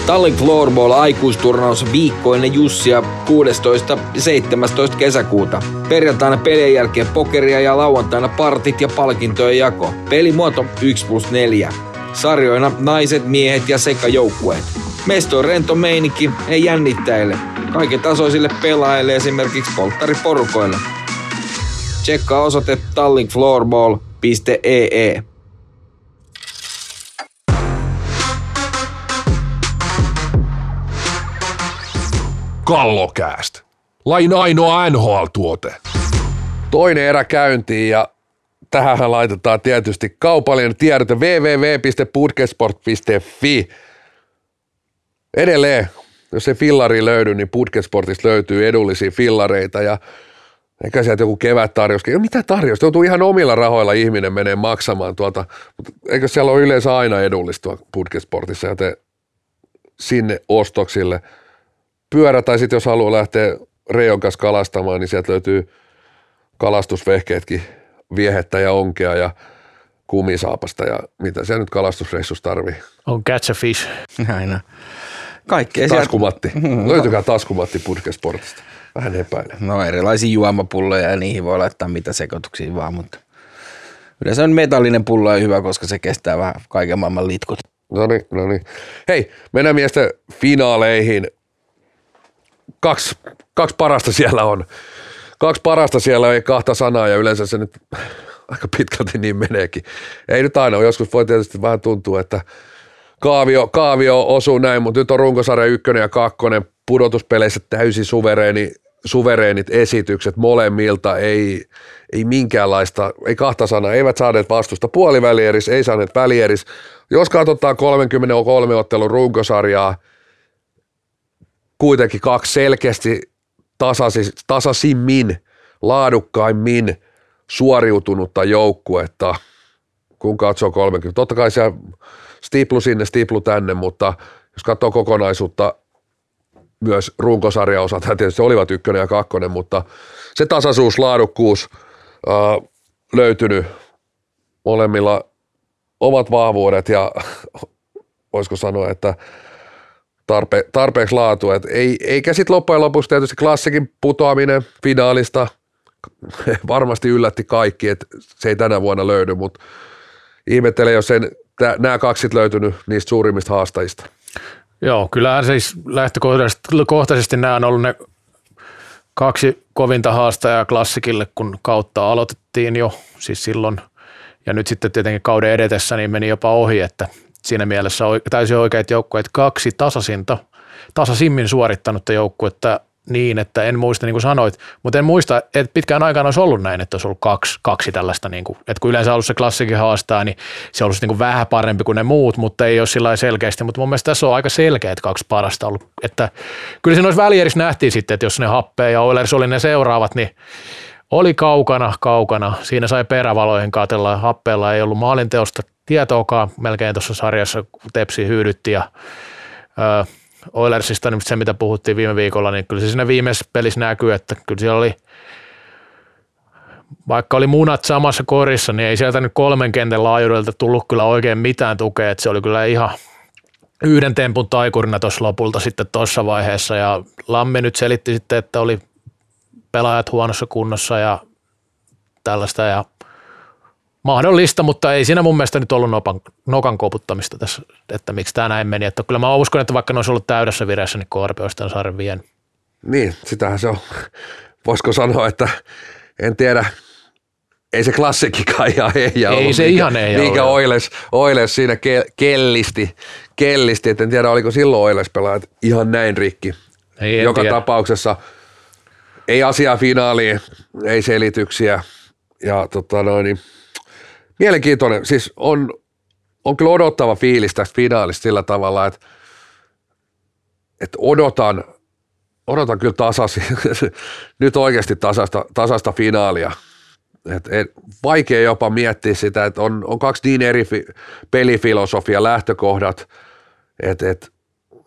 Tallin Floorball aikuisturnaus viikkoinen Jussia 16. ja 17. kesäkuuta. Perjantaina pelien jälkeen pokeria ja lauantaina partit ja palkintojen jako. Pelimuoto 1 plus 4. Sarjoina naiset, miehet ja sekajoukkueet. Mesto on rento meininki, ei jännittäjille. Kaiken tasoisille pelaajille esimerkiksi polttariporukoille. Tsekkaa osoite tallinkfloorball.ee. Kallokääst. Lain ainoa NHL-tuote. Toinen erä käyntiin ja tähän laitetaan tietysti kaupallinen tiedote www.putkesport.fi. Edelleen, jos se fillari löydy, niin Putkesportista löytyy edullisia fillareita ja eikä sieltä joku kevät tarjoskin. Mitä tarjous? Joutuu ihan omilla rahoilla ihminen menee maksamaan tuota, mutta eikö siellä ole yleensä aina edullista Putkesportissa, joten sinne ostoksille pyörä tai sitten jos haluaa lähteä Reijon kanssa kalastamaan, niin sieltä löytyy kalastusvehkeetkin viehettä ja onkea ja kumisaapasta ja mitä se nyt kalastusreissus tarvii. On catch a fish. Aina. Kaikkea Taskumatti. Mm. Löytykää taskumatti Putkesportista. Vähän epäilen. No erilaisia juomapulloja ja niihin voi laittaa mitä sekoituksia vaan, mutta yleensä on metallinen pullo ja hyvä, koska se kestää vähän kaiken maailman litkut. No niin, no niin. Hei, mennään miesten finaaleihin. Kaksi, kaksi parasta siellä on. Kaksi parasta siellä ei kahta sanaa ja yleensä se nyt aika pitkälti niin meneekin. Ei nyt aina, joskus voi tietysti vähän tuntua, että kaavio, kaavio osuu näin, mutta nyt on runkosarja ykkönen ja kakkonen pudotuspeleissä täysin suvereeni, suvereenit esitykset molemmilta, ei, ei minkäänlaista, ei kahta sanaa, eivät saaneet vastusta puolivälieris, ei saaneet välieris. Jos katsotaan 33 ottelun runkosarjaa, kuitenkin kaksi selkeästi tasasi, tasaisimmin, laadukkaimmin suoriutunutta joukkuetta, kun katsoo 30. Totta kai siellä stiplu sinne, stiplu tänne, mutta jos katsoo kokonaisuutta, myös runkosarja osalta, tietysti olivat ykkönen ja kakkonen, mutta se tasaisuus, laadukkuus ää, löytynyt molemmilla omat vahvuudet ja *laughs* voisiko sanoa, että tarpe, tarpeeksi laatu. Et ei, eikä sitten loppujen lopuksi tietysti klassikin putoaminen finaalista *laughs* varmasti yllätti kaikki, että se ei tänä vuonna löydy, mutta ihmettelen, jos sen, nämä kaksit löytynyt niistä suurimmista haastajista. Joo, kyllähän siis lähtökohtaisesti nämä on ollut ne kaksi kovinta haastajaa klassikille, kun kautta aloitettiin jo, siis silloin, ja nyt sitten tietenkin kauden edetessä niin meni jopa ohi, että siinä mielessä täysin oikeat joukkueet, kaksi tasasinta, tasaisimmin suorittanutta joukkuetta niin, että en muista, niin kuin sanoit, mutta en muista, että pitkään aikaan olisi ollut näin, että olisi ollut kaksi, kaksi tällaista, niin kuin, että kun yleensä ollut se klassikin haastaa, niin se olisi niin kuin vähän parempi kuin ne muut, mutta ei ole sillä selkeästi, mutta mun mielestä tässä on aika selkeä, että kaksi parasta ollut, että kyllä siinä olisi välierissä nähtiin sitten, että jos ne happee ja Oilers oli ne seuraavat, niin oli kaukana, kaukana. Siinä sai perävaloihin katella. Happeella ei ollut maalinteosta tietoakaan melkein tuossa sarjassa, kun Tepsi hyydytti ja öö, Oilersista, niin se mitä puhuttiin viime viikolla, niin kyllä se siinä viimeisessä pelissä näkyy, että kyllä siellä oli, vaikka oli munat samassa korissa, niin ei sieltä nyt kolmen kentän laajuudelta tullut kyllä oikein mitään tukea, että se oli kyllä ihan yhden tempun taikurina tuossa lopulta sitten tuossa vaiheessa. Ja Lammi nyt selitti sitten, että oli pelaajat huonossa kunnossa ja tällaista ja mahdollista, mutta ei siinä mun mielestä nyt ollut nopan, nokan koputtamista tässä, että miksi tämä näin meni. Että kyllä mä uskon, että vaikka ne olisi ollut täydessä vireessä, niin KRP olisi tämän sarjan vien. Niin, sitähän se on. Voisiko sanoa, että en tiedä, ei se klassikkikaan ihan Ei ollut, se mikä, ihan ehjä Mikä Oiles, Oiles siinä ke, kellisti, kellisti, että en tiedä oliko silloin Oiles pelaajat ihan näin rikki. Ei, Joka tiedä. tapauksessa ei asiaa finaaliin, ei selityksiä ja tota noin, niin mielenkiintoinen. Siis on, on kyllä odottava fiilis tästä finaalista sillä tavalla, että, että odotan, odotan kyllä tasasi, *laughs* nyt oikeasti tasasta, tasasta finaalia. Et, et, vaikea jopa miettiä sitä, että on, on kaksi niin eri fi, pelifilosofia lähtökohdat, että et,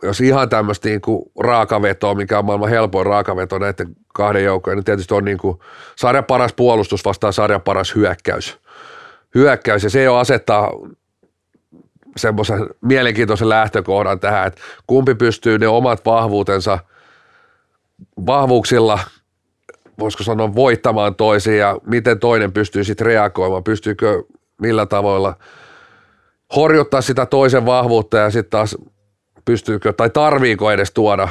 jos ihan tämmöistä niin raakavetoa, mikä on maailman helpoin raakaveto näiden kahden joukkojen, niin tietysti on niin kuin sarjan paras puolustus vastaan sarjan paras hyökkäys hyökkäys ja se jo asettaa semmoisen mielenkiintoisen lähtökohdan tähän, että kumpi pystyy ne omat vahvuutensa vahvuuksilla, voisiko sanoa voittamaan toisiin ja miten toinen pystyy sitten reagoimaan, pystyykö millä tavoilla horjuttaa sitä toisen vahvuutta ja sitten taas pystyykö tai tarviiko edes tuoda,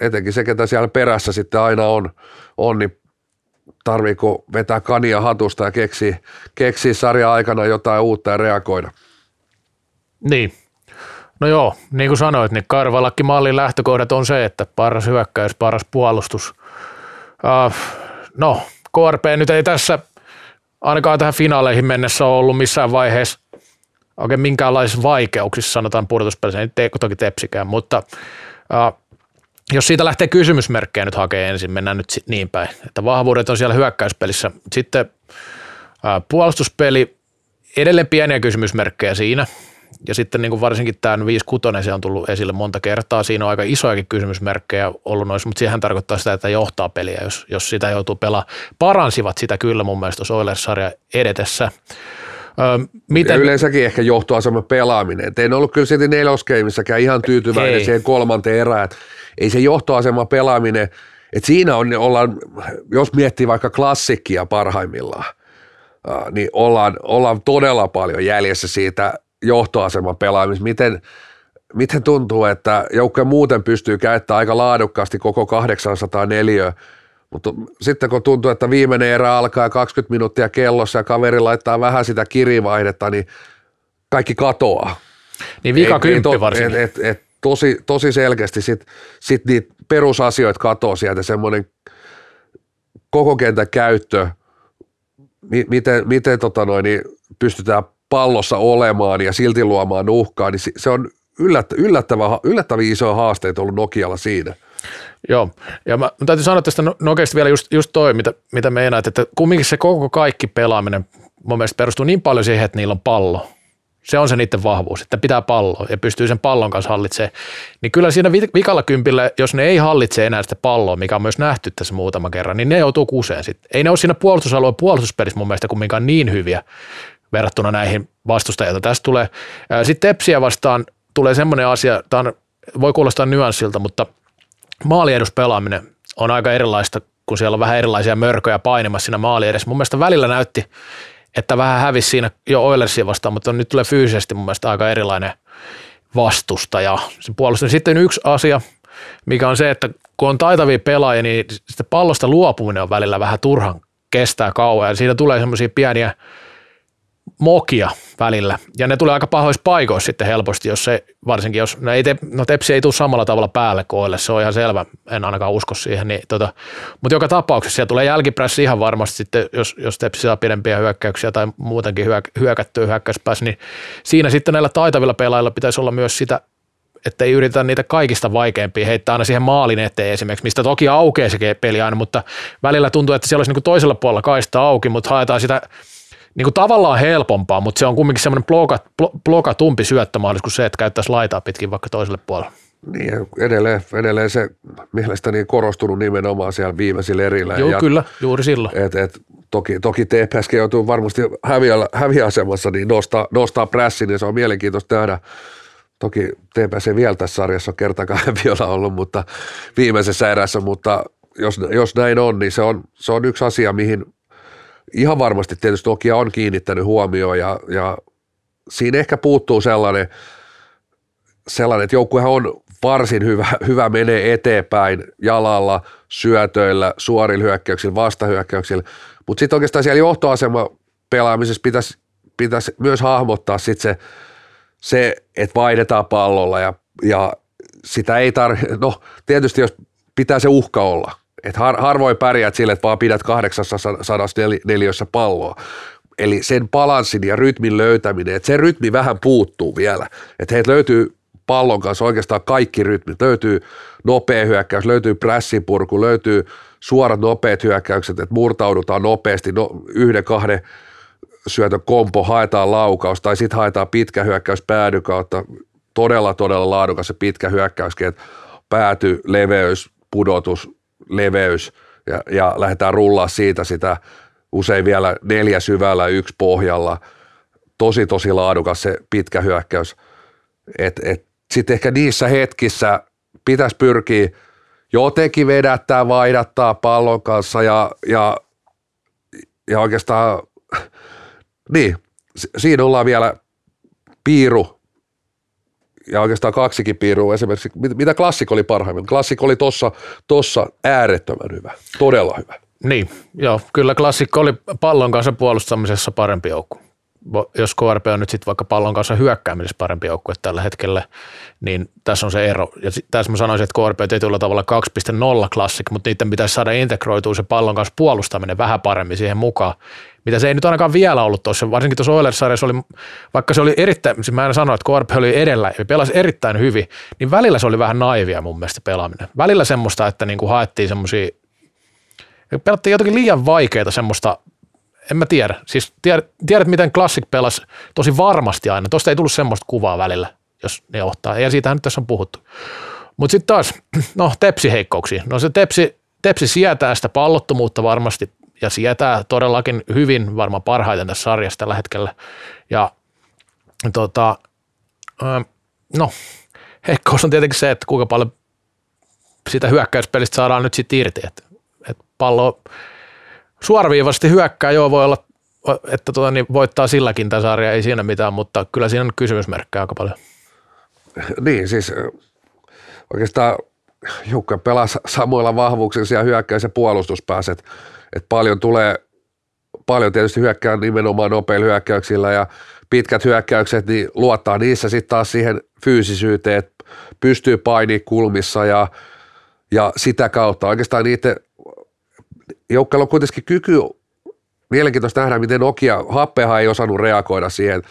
etenkin se, ketä siellä perässä sitten aina on, on niin tarviiko vetää kania hatusta ja keksiä, keksiä sarja aikana jotain uutta ja reagoida. Niin. No joo, niin kuin sanoit, niin Karvalakki mallin lähtökohdat on se, että paras hyökkäys, paras puolustus. Uh, no, KRP nyt ei tässä ainakaan tähän finaaleihin mennessä ole ollut missään vaiheessa oikein minkäänlaisissa vaikeuksissa, sanotaan pudotuspelissä, ei toki tepsikään, mutta uh, jos siitä lähtee kysymysmerkkejä nyt hakee ensin, mennään nyt niin päin, että vahvuudet on siellä hyökkäyspelissä. Sitten ää, puolustuspeli, edelleen pieniä kysymysmerkkejä siinä, ja sitten niin kuin varsinkin tämä 5 6 se on tullut esille monta kertaa. Siinä on aika isojakin kysymysmerkkejä ollut noissa, mutta siihen tarkoittaa sitä, että johtaa peliä, jos, jos sitä joutuu pelaamaan. Paransivat sitä kyllä mun mielestä Oilers-sarja edetessä. Öö, miten... Ja yleensäkin ehkä johtoasema pelaaminen. Et en ollut kyllä sitten neloskeimissäkään ihan tyytyväinen Ei. siihen kolmanteen erään ei se johtoasema pelaaminen, että siinä on, ollaan, jos miettii vaikka klassikkia parhaimmillaan, niin ollaan, ollaan todella paljon jäljessä siitä johtoaseman pelaamista, miten, miten tuntuu, että joukkoja muuten pystyy käyttämään aika laadukkaasti koko 804, mutta sitten kun tuntuu, että viimeinen erä alkaa 20 minuuttia kellossa ja kaveri laittaa vähän sitä kirivaihdetta, niin kaikki katoaa. Niin vika kymppi varsinkin. Et, et, et, tosi, tosi selkeästi sit, sit niitä perusasioita katoaa sieltä, semmoinen koko kentän käyttö, mi, miten, miten tota noin, niin pystytään pallossa olemaan ja silti luomaan uhkaa, niin se on yllättä, yllättävä, yllättävän isoja haasteita ollut Nokialla siinä. Joo, ja mä, mä täytyy sanoa tästä no-, Nokiasta vielä just, just toi, mitä, mitä meinaat, että kumminkin se koko kaikki pelaaminen mun mielestä perustuu niin paljon siihen, että niillä on pallo. Se on se niiden vahvuus, että pitää palloa ja pystyy sen pallon kanssa hallitsemaan. Niin kyllä siinä vikalla kympillä, jos ne ei hallitse enää sitä palloa, mikä on myös nähty tässä muutama kerran, niin ne joutuu kuseen sitten. Ei ne ole siinä puolustusalueen puolustuspelissä mun mielestä kumminkaan niin hyviä verrattuna näihin vastustajilta. Tästä tulee, sitten Tepsiä vastaan tulee semmoinen asia, tämä voi kuulostaa nyanssilta, mutta maalieduspelaaminen on aika erilaista, kun siellä on vähän erilaisia mörköjä painimassa siinä maali edessä. Mun mielestä välillä näytti, että vähän hävisi siinä jo Oilersia vastaan, mutta nyt tulee fyysisesti mun mielestä aika erilainen vastustaja. Se puolustus. Sitten yksi asia, mikä on se, että kun on taitavia pelaajia, niin sitten pallosta luopuminen on välillä vähän turhan kestää kauan ja siitä tulee semmoisia pieniä mokia välillä. Ja ne tulee aika pahoissa paikoissa sitten helposti, jos se, varsinkin jos, no, ei te, no Tepsi ei tule samalla tavalla päälle koille, se on ihan selvä, en ainakaan usko siihen. Niin, tota, mutta joka tapauksessa siellä tulee jälkipressi ihan varmasti sitten, jos, jos Tepsi saa pidempiä hyökkäyksiä tai muutenkin hyök, hyökättyä hyökkäyspäässä, niin siinä sitten näillä taitavilla pelaajilla pitäisi olla myös sitä että ei yritetä niitä kaikista vaikeimpia heittää aina siihen maalin eteen esimerkiksi, mistä toki aukeaa se peli aina, mutta välillä tuntuu, että siellä olisi niin toisella puolella kaista auki, mutta haetaan sitä niin kuin tavallaan helpompaa, mutta se on kumminkin semmoinen blokat, blokatumpi syöttömahdollisuus kuin se, että käyttäisi laitaa pitkin vaikka toiselle puolelle. Niin, edelleen, edelleen se mielestäni korostunut nimenomaan siellä viimeisillä erillä. Joo, ja, kyllä, juuri silloin. Et, et, toki, toki TPSkin joutuu varmasti häviä, häviäasemassa, niin nostaa, nostaa prässin, niin se on mielenkiintoista nähdä. Toki TPS ei vielä tässä sarjassa kertakaan *laughs* vielä ollut, mutta viimeisessä erässä, mutta jos, jos näin on, niin se on, se on yksi asia, mihin ihan varmasti tietysti Nokia on kiinnittänyt huomioon ja, ja siinä ehkä puuttuu sellainen, sellainen että joukkuehan on varsin hyvä, hyvä menee eteenpäin jalalla, syötöillä, suorilla hyökkäyksillä, vastahyökkäyksillä, mutta sitten oikeastaan siellä johtoasema pelaamisessa pitäisi, pitäisi myös hahmottaa sit se, se, että vaihdetaan pallolla ja, ja sitä ei tarvitse, no tietysti jos pitää se uhka olla, et har, harvoin pärjäät sille, että vaan pidät 804 palloa. Eli sen balanssin ja rytmin löytäminen, että se rytmi vähän puuttuu vielä. Että heitä löytyy pallon kanssa oikeastaan kaikki rytmit. Löytyy nopea hyökkäys, löytyy prässipurku, löytyy suorat nopeat hyökkäykset, että murtaudutaan nopeasti no, yhden, kahden syötön kompo, haetaan laukaus tai sitten haetaan pitkä hyökkäys päädy kautta. Todella, todella laadukas se pitkä hyökkäys, että pääty, leveys, pudotus, leveys ja, ja lähdetään rullaa siitä sitä usein vielä neljä syvällä, yksi pohjalla. Tosi, tosi laadukas se pitkä hyökkäys. Et, et Sitten ehkä niissä hetkissä pitäisi pyrkiä jotenkin vedättää, vaihdattaa pallon kanssa ja, ja, ja oikeastaan, *laughs* niin, siinä ollaan vielä piiru ja oikeastaan kaksikin piirua esimerkiksi, mitä klassik oli parhaimmin. Klassik oli tossa, tossa äärettömän hyvä, todella hyvä. Niin, joo, kyllä klassikko oli pallon kanssa puolustamisessa parempi joukku. Jos KRP on nyt sitten vaikka pallon kanssa hyökkäämisessä parempi joukkue tällä hetkellä, niin tässä on se ero. Ja tässä mä sanoisin, että KRP tietyllä tavalla 2.0 klassik, mutta niiden pitäisi saada integroitua se pallon kanssa puolustaminen vähän paremmin siihen mukaan mitä se ei nyt ainakaan vielä ollut tuossa, varsinkin tuossa Oilers-sarjassa oli, vaikka se oli erittäin, siis mä en sano, että KRP oli edellä ja pelasi erittäin hyvin, niin välillä se oli vähän naivia mun mielestä pelaaminen. Välillä semmoista, että niin kuin haettiin semmoisia, pelattiin jotenkin liian vaikeita semmoista, en mä tiedä, siis tiedät, tiedät miten Classic pelasi tosi varmasti aina, tuosta ei tullut semmoista kuvaa välillä, jos ne johtaa, ja siitähän nyt tässä on puhuttu. Mutta sitten taas, *clears throat* no tepsi heikkouksia, no se tepsi, tepsi sietää sitä pallottomuutta varmasti ja sietää todellakin hyvin, varmaan parhaiten tässä sarjassa tällä hetkellä. Ja tota, no, heikkous on tietenkin se, että kuinka paljon sitä hyökkäyspelistä saadaan nyt sitten irti. Että, että pallo suoraviivasti hyökkää, joo voi olla että tuota, niin voittaa silläkin tämä sarja, ei siinä mitään, mutta kyllä siinä on kysymysmerkkejä aika paljon. Niin, siis oikeastaan Jukka pelaa sa- samoilla vahvuuksilla siellä hyökkäys- ja puolustuspäässä, että et paljon tulee, paljon tietysti hyökkää nimenomaan nopeilla hyökkäyksillä ja pitkät hyökkäykset, niin luottaa niissä sitten taas siihen fyysisyyteen, että pystyy painimaan kulmissa ja, ja sitä kautta oikeastaan niiden joukkueella on kuitenkin kyky, mielenkiintoista nähdä, miten Nokia, Happehan ei osannut reagoida siihen,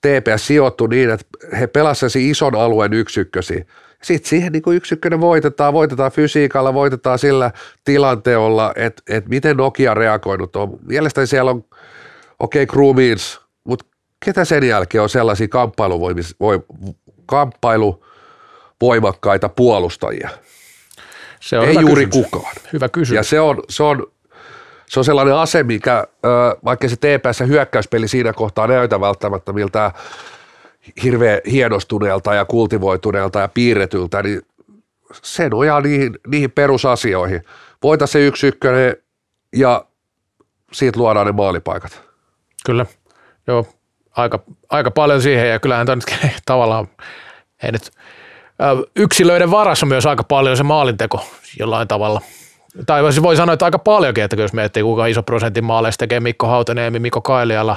TPS sijoittui niin, että he pelasivat ison alueen yksikkösi. Sitten siihen niin yksikkönen voitetaan, voitetaan fysiikalla, voitetaan sillä tilanteella, että, että miten Nokia reagoinut on. Mielestäni siellä on, okei, okay, Crewmeans, mutta ketä sen jälkeen on sellaisia kamppailuvoimis, voi, kamppailuvoimakkaita puolustajia? Se on Ei juuri kysymys. kukaan. Hyvä kysymys. Ja se on, se on, se on sellainen ase, mikä, vaikka se TPS hyökkäyspeli siinä kohtaa näytä välttämättä miltä hirveän hienostuneelta ja kultivoituneelta ja piirretyltä, niin se nojaa niihin, niihin perusasioihin. Voita se yksi ykkönen ja siitä luodaan ne maalipaikat. Kyllä, joo, aika, aika paljon siihen ja kyllähän tämä nyt *laughs* tavallaan ei nyt, ö, yksilöiden varassa myös aika paljon se maalinteko jollain tavalla. Tai voi- voi sanoa, että aika paljonkin, että jos miettii kuinka iso prosentin maaleista tekee Mikko Hautaniemi, Mikko Kailiala.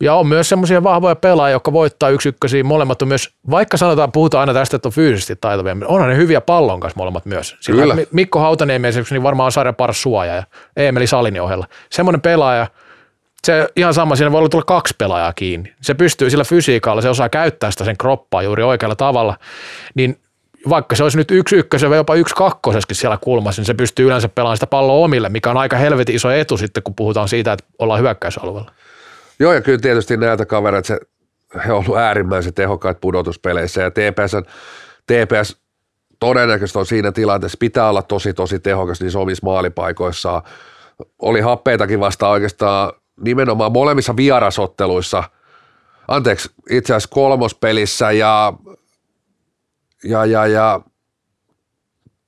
Ja on myös semmoisia vahvoja pelaajia, jotka voittaa yksi ykkösiä. Molemmat on myös, vaikka sanotaan, puhutaan aina tästä, että on fyysisesti taitavia, niin onhan ne hyviä pallon kanssa molemmat myös. Sillä Kyllä. Mi- Mikko Hautaniemi esimerkiksi niin varmaan on sarjan paras suoja ja Eemeli Salinin ohella. Semmoinen pelaaja, se ihan sama, siinä voi olla tulla kaksi pelaajaa kiinni. Se pystyy sillä fysiikalla, se osaa käyttää sitä sen kroppaa juuri oikealla tavalla, niin vaikka se olisi nyt yksi ykkösen vai jopa yksi kakkoseskin siellä kulmassa, niin se pystyy yleensä pelaamaan sitä palloa omille, mikä on aika helvetin iso etu sitten, kun puhutaan siitä, että ollaan hyökkäysalueella. Joo, ja kyllä tietysti näiltä kavereilta se, he ovat ollut äärimmäisen tehokkaat pudotuspeleissä, ja TPS, on- TPS todennäköisesti on siinä tilanteessa, pitää olla tosi, tosi tehokas niissä omissa maalipaikoissaan. Oli happeitakin vasta oikeastaan nimenomaan molemmissa vierasotteluissa, anteeksi, itse asiassa kolmospelissä ja, ja, ja, ja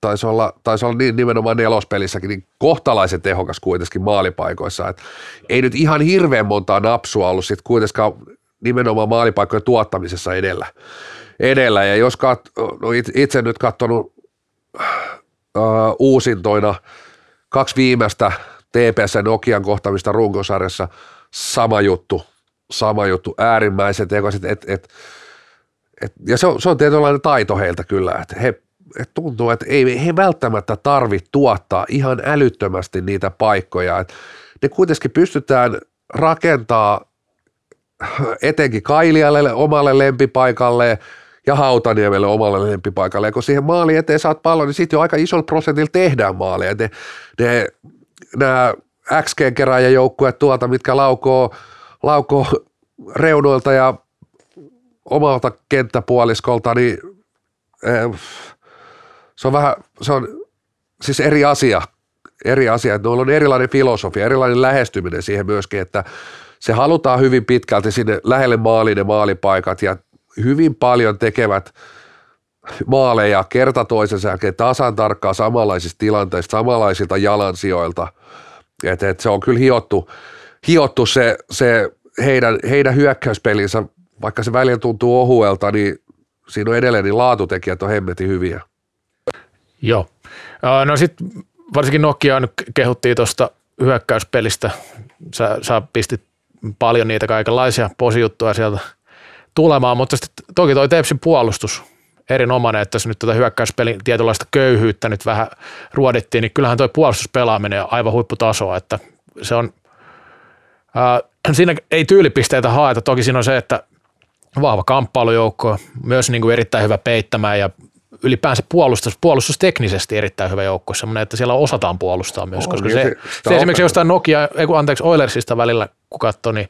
taisi olla, taisi olla niin- nimenomaan nelospelissäkin, niin kohtalaisen tehokas kuitenkin maalipaikoissa. Et ei nyt ihan hirveän montaa napsua ollut sit kuitenkaan nimenomaan maalipaikkojen tuottamisessa edellä. edellä. Ja jos kat, no it- itse nyt katsonut uh, uusintoina kaksi viimeistä TPS Nokian kohtamista runkosarjassa, sama juttu, sama juttu, äärimmäisen tekoiset, et, et, et, ja se on, se on tietynlainen taito heiltä kyllä, että he et tuntuu, että ei he välttämättä tarvitse tuottaa ihan älyttömästi niitä paikkoja. Et ne kuitenkin pystytään rakentaa etenkin Kailialle omalle lempipaikalle ja Hautaniemelle omalle lempipaikalle. Ja kun siihen maali eteen saat pallon, niin sitten jo aika isolla prosentilla tehdään maaleja. Ne, ne, nämä XG-keräjäjoukkueet tuolta, mitkä laukoo, laukoo reunoilta ja omalta kenttäpuoliskolta, niin eh, se on vähän, se on siis eri asia, eri asia, että on erilainen filosofia, erilainen lähestyminen siihen myöskin, että se halutaan hyvin pitkälti sinne lähelle maaliin ne maalipaikat ja hyvin paljon tekevät maaleja kerta toisensa jälkeen tasan tarkkaan samanlaisista tilanteista, samanlaisilta jalansijoilta. Et, et se on kyllä hiottu, hiottu se, se heidän, heidän hyökkäyspelinsä, vaikka se välillä tuntuu ohuelta, niin siinä on edelleen niin laatutekijät on hemmetin hyviä. Joo. No sitten varsinkin Nokia nyt kehuttiin tuosta hyökkäyspelistä. Sä, sä pistit paljon niitä kaikenlaisia posijuttuja sieltä tulemaan, mutta sitten toki toi Tepsin puolustus erinomainen, että jos nyt tätä hyökkäyspelin tietynlaista köyhyyttä nyt vähän ruodittiin, niin kyllähän toi puolustuspelaaminen on aivan huipputasoa, että se on, ää, siinä ei tyylipisteitä haeta, toki siinä on se, että vahva kamppailujoukko, myös niin kuin erittäin hyvä peittämään ja ylipäänsä puolustus, puolustusteknisesti erittäin hyvä joukko, semmoinen, että siellä osataan puolustaa myös, On, koska se, se- se, esimerkiksi jostain Nokia, ei kun anteeksi Oilersista välillä, kun katsoi, niin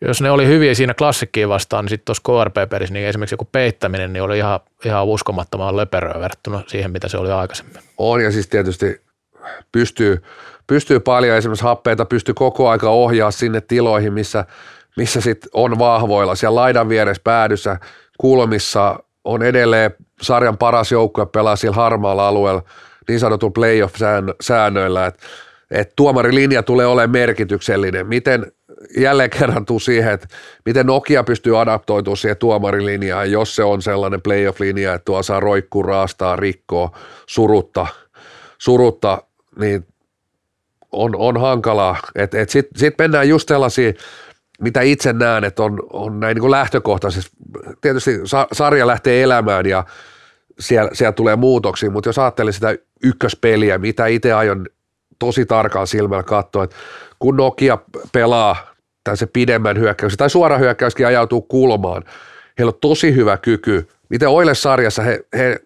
jos ne oli hyviä siinä klassikkiin vastaan, niin sitten tuossa KRP-perissä, niin esimerkiksi joku peittäminen, niin oli ihan, ihan uskomattoman löperöä verrattuna siihen, mitä se oli aikaisemmin. On ja siis tietysti pystyy, pystyy paljon esimerkiksi happeita, pystyy koko aika ohjaa sinne tiloihin, missä, missä sit on vahvoilla. Siellä laidan vieressä päädyssä kulmissa on edelleen sarjan paras joukkue pelaa siellä harmaalla alueella niin sanotulla playoff-säännöillä, että et tuomarilinja tulee olemaan merkityksellinen. Miten, jälleen kerran tuu siihen, että miten Nokia pystyy adaptoitumaan siihen tuomarilinjaan, jos se on sellainen playoff-linja, että tuo saa roikkuu, raastaa, rikkoa, surutta, surutta niin on, on hankalaa. Sitten sit mennään just sellaisiin, mitä itse näen, että on, on näin niin lähtökohtaisesti. Tietysti sa, sarja lähtee elämään ja siellä, siellä tulee muutoksia, mutta jos ajattelee sitä ykköspeliä, mitä itse aion tosi tarkalla silmällä katsoa, että kun Nokia pelaa se pidemmän hyökkäys tai suora hyökkäyskin ajautuu kulmaan, heillä on tosi hyvä kyky. Miten Oile-sarjassa he, he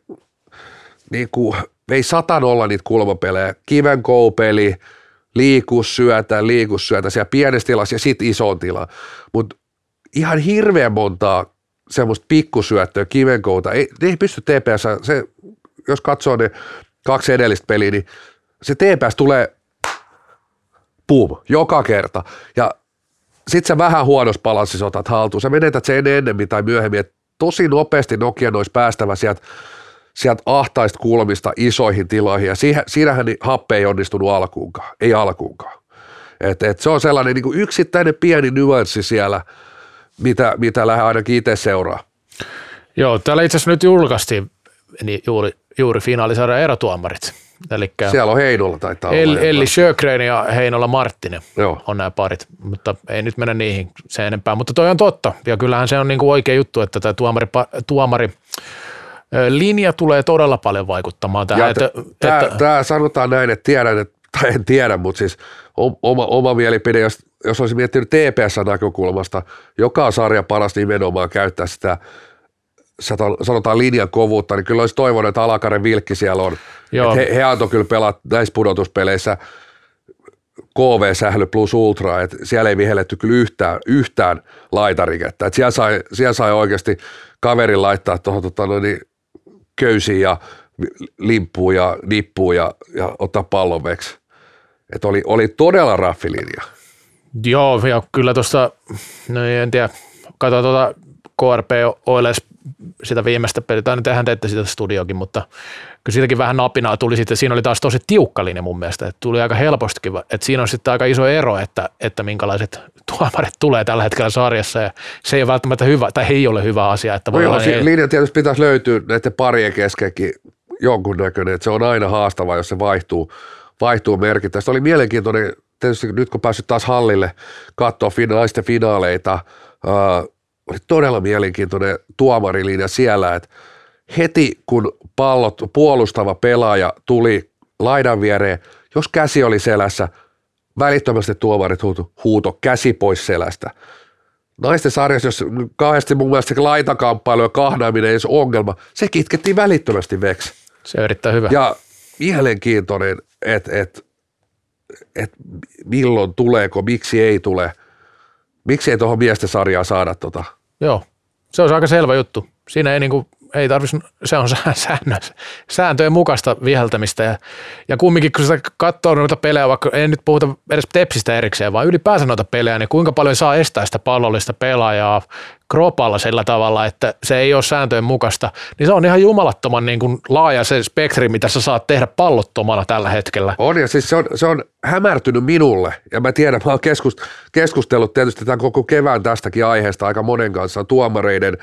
niin kuin vei satan olla niitä kulmapelejä, kiven koupeli, liikus syötä, liikus syötä siellä pienessä tilassa ja sitten isoon tilaan. Mutta ihan hirveän montaa semmoista pikkusyöttöä, kivenkouta, ei, ne ei pysty TPS, se, jos katsoo ne kaksi edellistä peliä, niin se TPS tulee pum, joka kerta. Ja sit sä vähän huonossa balanssissa otat haltuun. Sä menetät sen ennemmin tai myöhemmin, että tosi nopeasti Nokia olisi päästävä sieltä sieltä ahtaista kulmista isoihin tiloihin, ja siihen, siinähän niin happe ei onnistunut alkuunkaan, ei alkuunkaan. Et, et se on sellainen niin kuin yksittäinen pieni nyanssi siellä, mitä, mitä lähden ainakin itse seuraa. Joo, täällä itse asiassa nyt julkaistiin niin juuri, juuri finaalisarjan erotuomarit. Elikkä Siellä on Heinolla taitaa El, olla. Elli Sjögren ja Heinola Marttinen Joo. on nämä parit, mutta ei nyt mennä niihin sen enempää. Mutta toi on totta, ja kyllähän se on niin kuin oikea juttu, että tämä tuomari, tuomari linja tulee todella paljon vaikuttamaan tähän. Että, tämä, että, tämä sanotaan näin, että tiedän, että, tai en tiedä, mutta siis oma, oma mielipide, jos, jos olisi miettinyt TPS-näkökulmasta, joka sarja paras nimenomaan käyttää sitä sanotaan linjan kovuutta, niin kyllä olisi toivonut, että Alakaren Vilkki siellä on. Joo. He, he antoi kyllä pelata näissä pudotuspeleissä KV-sähly plus ultra, että siellä ei vihelletty kyllä yhtään, yhtään laitarikettä. Että siellä, sai, siellä sai oikeasti kaverin laittaa tuohon tota, no niin, köysiin ja limppuun ja nippuun ja, ja ottaa pallon veksi. Että oli, oli todella raffilinja. Joo, ja kyllä tuosta, no en tiedä, katsotaan tuota KRP Oilers sitä viimeistä peliä, tai tehän teette sitä studiokin, mutta kyllä siitäkin vähän napinaa tuli sitten, siinä oli taas tosi tiukka linja mun mielestä, että tuli aika helpostikin, että siinä on sitten aika iso ero, että, että minkälaiset *laughs* tuomarit tulee tällä hetkellä sarjassa, ja se ei ole välttämättä hyvä, tai ei ole hyvä asia. Että voi no olla, joo, ei... linja tietysti pitäisi löytyä näiden parien keskenkin jonkunnäköinen, että se on aina haastavaa, jos se vaihtuu, vaihtuu merkittävästi. Oli mielenkiintoinen, tietysti nyt kun päässyt taas hallille katsoa naisten finaaleita, oli todella mielenkiintoinen tuomarilinja siellä, että heti kun pallot, puolustava pelaaja tuli laidan viereen, jos käsi oli selässä, välittömästi tuomarit huuto, huuto käsi pois selästä. Naisten sarjassa, jos kahdesti mun mielestä laitakamppailu ja kahnaaminen ei ongelma, se kitkettiin välittömästi veksi. Se on erittäin hyvä. Ja mielenkiintoinen, että et, et milloin tuleeko, miksi ei tule – Miksi ei tuohon miesten sarjaa saada tota? Joo, se on aika selvä juttu. Siinä ei niinku, ei tarvitsisi, se on *laughs* säännö, sääntöjen mukaista viheltämistä. Ja, ja kumminkin kun sitä katsoo noita pelejä, vaikka ei nyt puhuta edes tepsistä erikseen, vaan ylipäänsä noita pelejä, niin kuinka paljon saa estää sitä pallollista pelaajaa kropalla sillä tavalla, että se ei ole sääntöjen mukaista, niin se on ihan jumalattoman niin kuin laaja se spektri, mitä sä saat tehdä pallottomana tällä hetkellä. On ja siis se on, se on hämärtynyt minulle. Ja mä tiedän, mä oon keskust, keskustellut tietysti tämän koko kevään tästäkin aiheesta aika monen kanssa tuomareiden,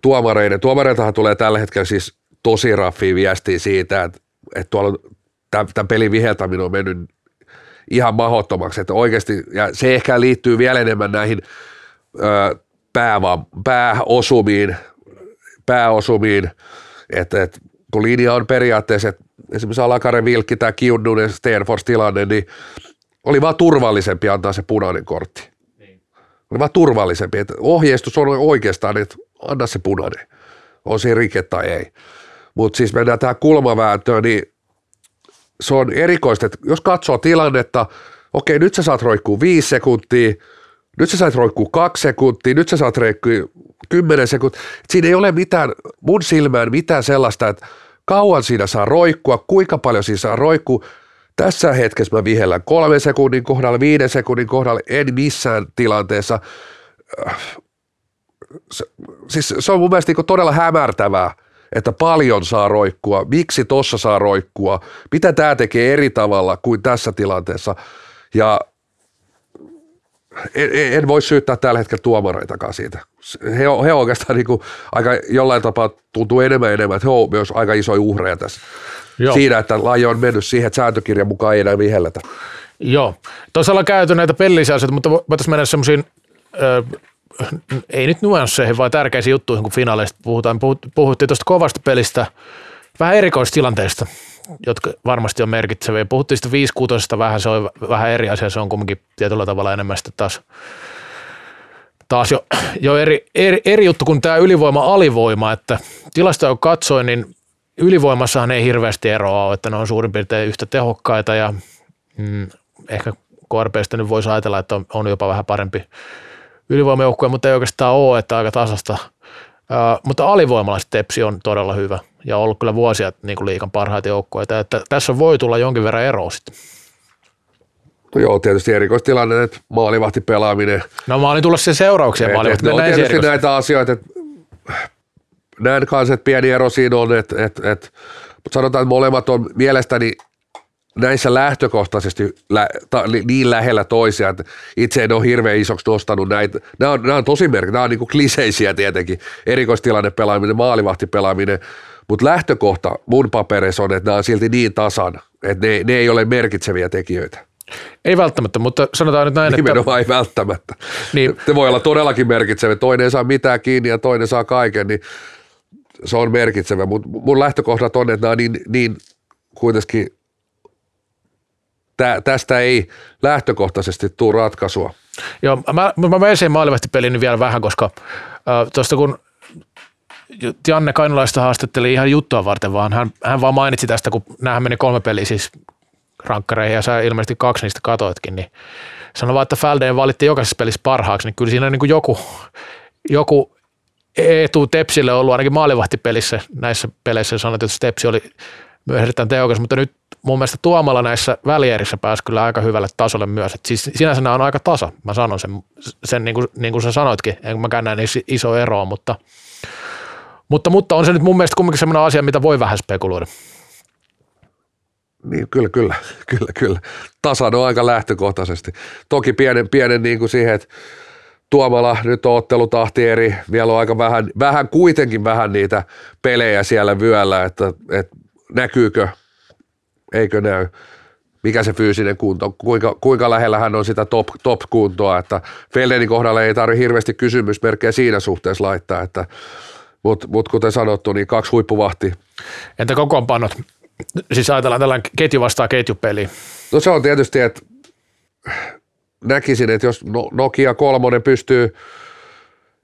tuomareiden, tuomareiltahan tulee tällä hetkellä siis tosi raffia viestiä siitä, että, että tuolla tämän, tämän pelin viheltäminen on mennyt ihan mahdottomaksi, että oikeasti, ja se ehkä liittyy vielä enemmän näihin ö, pääva, pääosumiin, pääosumiin että, että kun linja on periaatteessa, että esimerkiksi Alakaren Vilkki, tämä Kiunnunen Stanford tilanne, niin oli vaan turvallisempi antaa se punainen kortti. Niin. Oli vaan turvallisempi, että ohjeistus on oikeastaan, että anna se punainen, on se rike tai ei. Mutta siis mennään tähän kulmavääntöön, niin se on erikoista, että jos katsoo tilannetta, okei nyt sä saat roikkuu viisi sekuntia, nyt sä sait roikkuu kaksi sekuntia, nyt sä saat roikkuu kymmenen sekuntia. Siinä ei ole mitään, mun silmään mitään sellaista, että kauan siinä saa roikkua, kuinka paljon siinä saa roikkua. Tässä hetkessä mä vihellän kolmen sekunnin kohdalla, viiden sekunnin kohdalla, en missään tilanteessa. Se, siis se on mun mielestä niin todella hämärtävää, että paljon saa roikkua, miksi tossa saa roikkua, mitä tämä tekee eri tavalla kuin tässä tilanteessa. Ja en, en voi syyttää tällä hetkellä tuomareitakaan siitä. He on, he on oikeastaan niin kuin aika jollain tapaa tuntuu enemmän enemmän, että he on myös aika isoja uhreja tässä. Joo. Siinä, että laji on mennyt siihen, että sääntökirjan mukaan ei enää vihelletä. Joo. Tuossa ollaan käyty näitä pellisiä asioita, mutta voitaisiin mennä semmoisiin, ei nyt nuansseihin, vaan tärkeisiin juttuihin, kun finaaleista puhutaan. Puhuttiin tuosta kovasta pelistä, vähän erikoistilanteista, jotka varmasti on merkitseviä. Puhuttiin sitä 5 vähän, se on vähän eri asia, se on kuitenkin tietyllä tavalla enemmän sitten taas, taas jo, jo eri, eri, eri, juttu kuin tämä ylivoima-alivoima, että tilastoja kun katsoin, niin ylivoimassahan ei hirveästi eroa ole, että ne on suurin piirtein yhtä tehokkaita ja mm, ehkä KRPstä nyt voisi ajatella, että on, on jopa vähän parempi ylivoimajoukkue, mutta ei oikeastaan ole, että aika tasasta. Uh, mutta alivoimalaiset Tepsi on todella hyvä ja ollut kyllä vuosia niin kuin liikan parhaita joukkueita, että tässä voi tulla jonkin verran eroa sitten. No joo, tietysti erikoistilanne, että maalivahti pelaaminen. No mä olin tullut sen seurauksia. maalivahti. No tietysti näitä asioita, että näen kanssa, että pieni ero siinä on, että, että, että mutta sanotaan, että molemmat on mielestäni näissä lähtökohtaisesti lä, ta, niin lähellä toisiaan, että itse en ole hirveän isoksi nostanut näitä. Nämä on, nämä on tosi merkki, nämä on niin kuin kliseisiä tietenkin, erikoistilanne pelaaminen, maalivahti pelaaminen, mutta lähtökohta mun papereissa on, että nämä on silti niin tasan, että ne, ne ei ole merkitseviä tekijöitä. Ei välttämättä, mutta sanotaan nyt näin, Nimenomaan että... ei välttämättä. Niin. Te voi olla todellakin merkitsevä. Toinen ei saa mitään kiinni ja toinen saa kaiken, niin se on merkitsevä. Mutta mun lähtökohdat on, että nämä on niin, niin kuitenkin tä, tästä ei lähtökohtaisesti tule ratkaisua. Joo, mä, mä menen sen maalivahtipeliin vielä vähän, koska äh, tuosta kun Janne Kainulaista haastatteli ihan juttua varten, vaan hän, hän vaan mainitsi tästä, kun näähän meni kolme peliä siis rankkareihin ja sä ilmeisesti kaksi niistä katoitkin, niin sanoi vaan, että Fälden valitti jokaisessa pelissä parhaaksi, niin kyllä siinä niin kuin joku, joku etu Tepsille ollut ainakin maalivahtipelissä näissä peleissä sanoit, että Tepsi oli erittäin tehokas, mutta nyt mun mielestä Tuomalla näissä välierissä pääsi kyllä aika hyvälle tasolle myös. Et siis sinänsä nämä on aika tasa, mä sanon sen, sen niin, kuin, niin kuin sä sanoitkin, en mä näe niin iso ero, mutta, mutta, mutta on se nyt mun mielestä kumminkin sellainen asia, mitä voi vähän spekuloida. Niin, kyllä, kyllä, *laughs* kyllä, kyllä. Tasan on aika lähtökohtaisesti. Toki pienen, pienen niin kuin siihen, että Tuomala nyt on ottelutahti eri, vielä on aika vähän, vähän kuitenkin vähän niitä pelejä siellä vyöllä, että, että näkyykö, eikö näy, mikä se fyysinen kunto, kuinka, kuinka lähellä hän on sitä top, top-kuntoa, että Feldenin kohdalla ei tarvitse hirveästi kysymysmerkkejä siinä suhteessa laittaa, että mutta mut kuten sanottu, niin kaksi huippuvahti. Entä kokoonpanot? Siis ajatellaan tällainen ketju vastaa ketjupeli. No se on tietysti, että näkisin, että jos no- Nokia kolmonen pystyy,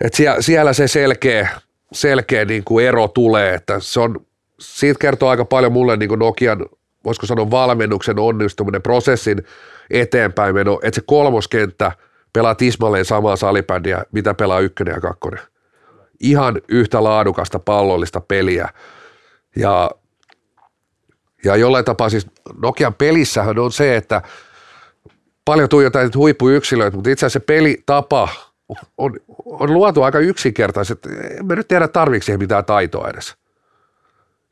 että siellä se selkeä, selkeä niin kuin ero tulee, että se on, siitä kertoo aika paljon mulle niin Nokian, voisiko sanoa valmennuksen onnistuminen, prosessin eteenpäin meno, että se kolmoskenttä pelaa tismalleen samaa salibändiä, mitä pelaa ykkönen ja kakkonen. Ihan yhtä laadukasta pallollista peliä. Ja ja jollain tapaa siis Nokian pelissähän on se, että paljon tuijotaan huippuyksilöitä, mutta itse asiassa se pelitapa on, on luotu aika yksinkertaiset. En mä nyt tiedä tarvitse mitään taitoa edes.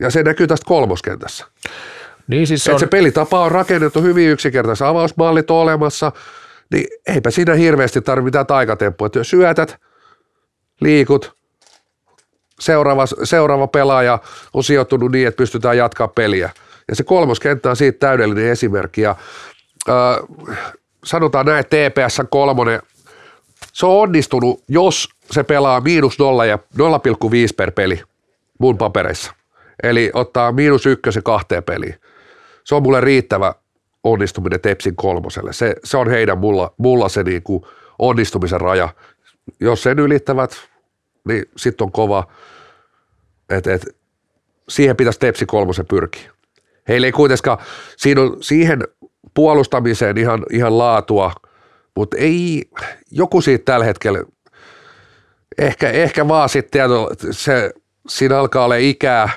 Ja se näkyy tästä kolmoskentässä. Niin siis se, on... se pelitapa on rakennettu hyvin yksinkertaisesti. Avausmallit on olemassa, niin eipä siinä hirveästi tarvitse mitään taikatempua. Että syötät, liikut, seuraava, seuraava pelaaja on sijoittunut niin, että pystytään jatkaa peliä – ja se kolmoskenttä on siitä täydellinen esimerkki. Ja, äh, sanotaan näin, että TPS kolmonen, se on onnistunut, jos se pelaa miinus 0 ja 0,5 per peli mun papereissa. Eli ottaa miinus ykkösen kahteen peliin. Se on mulle riittävä onnistuminen Tepsin kolmoselle. Se, se on heidän mulla, mulla se niin kuin onnistumisen raja. Jos sen ylittävät, niin sitten on kova. Et, et, siihen pitäisi Tepsi kolmosen pyrkiä. Heillä ei kuitenkaan, siinä on siihen puolustamiseen ihan, ihan laatua, mutta ei, joku siitä tällä hetkellä, ehkä, ehkä vaan sitten se, siinä alkaa olla ikää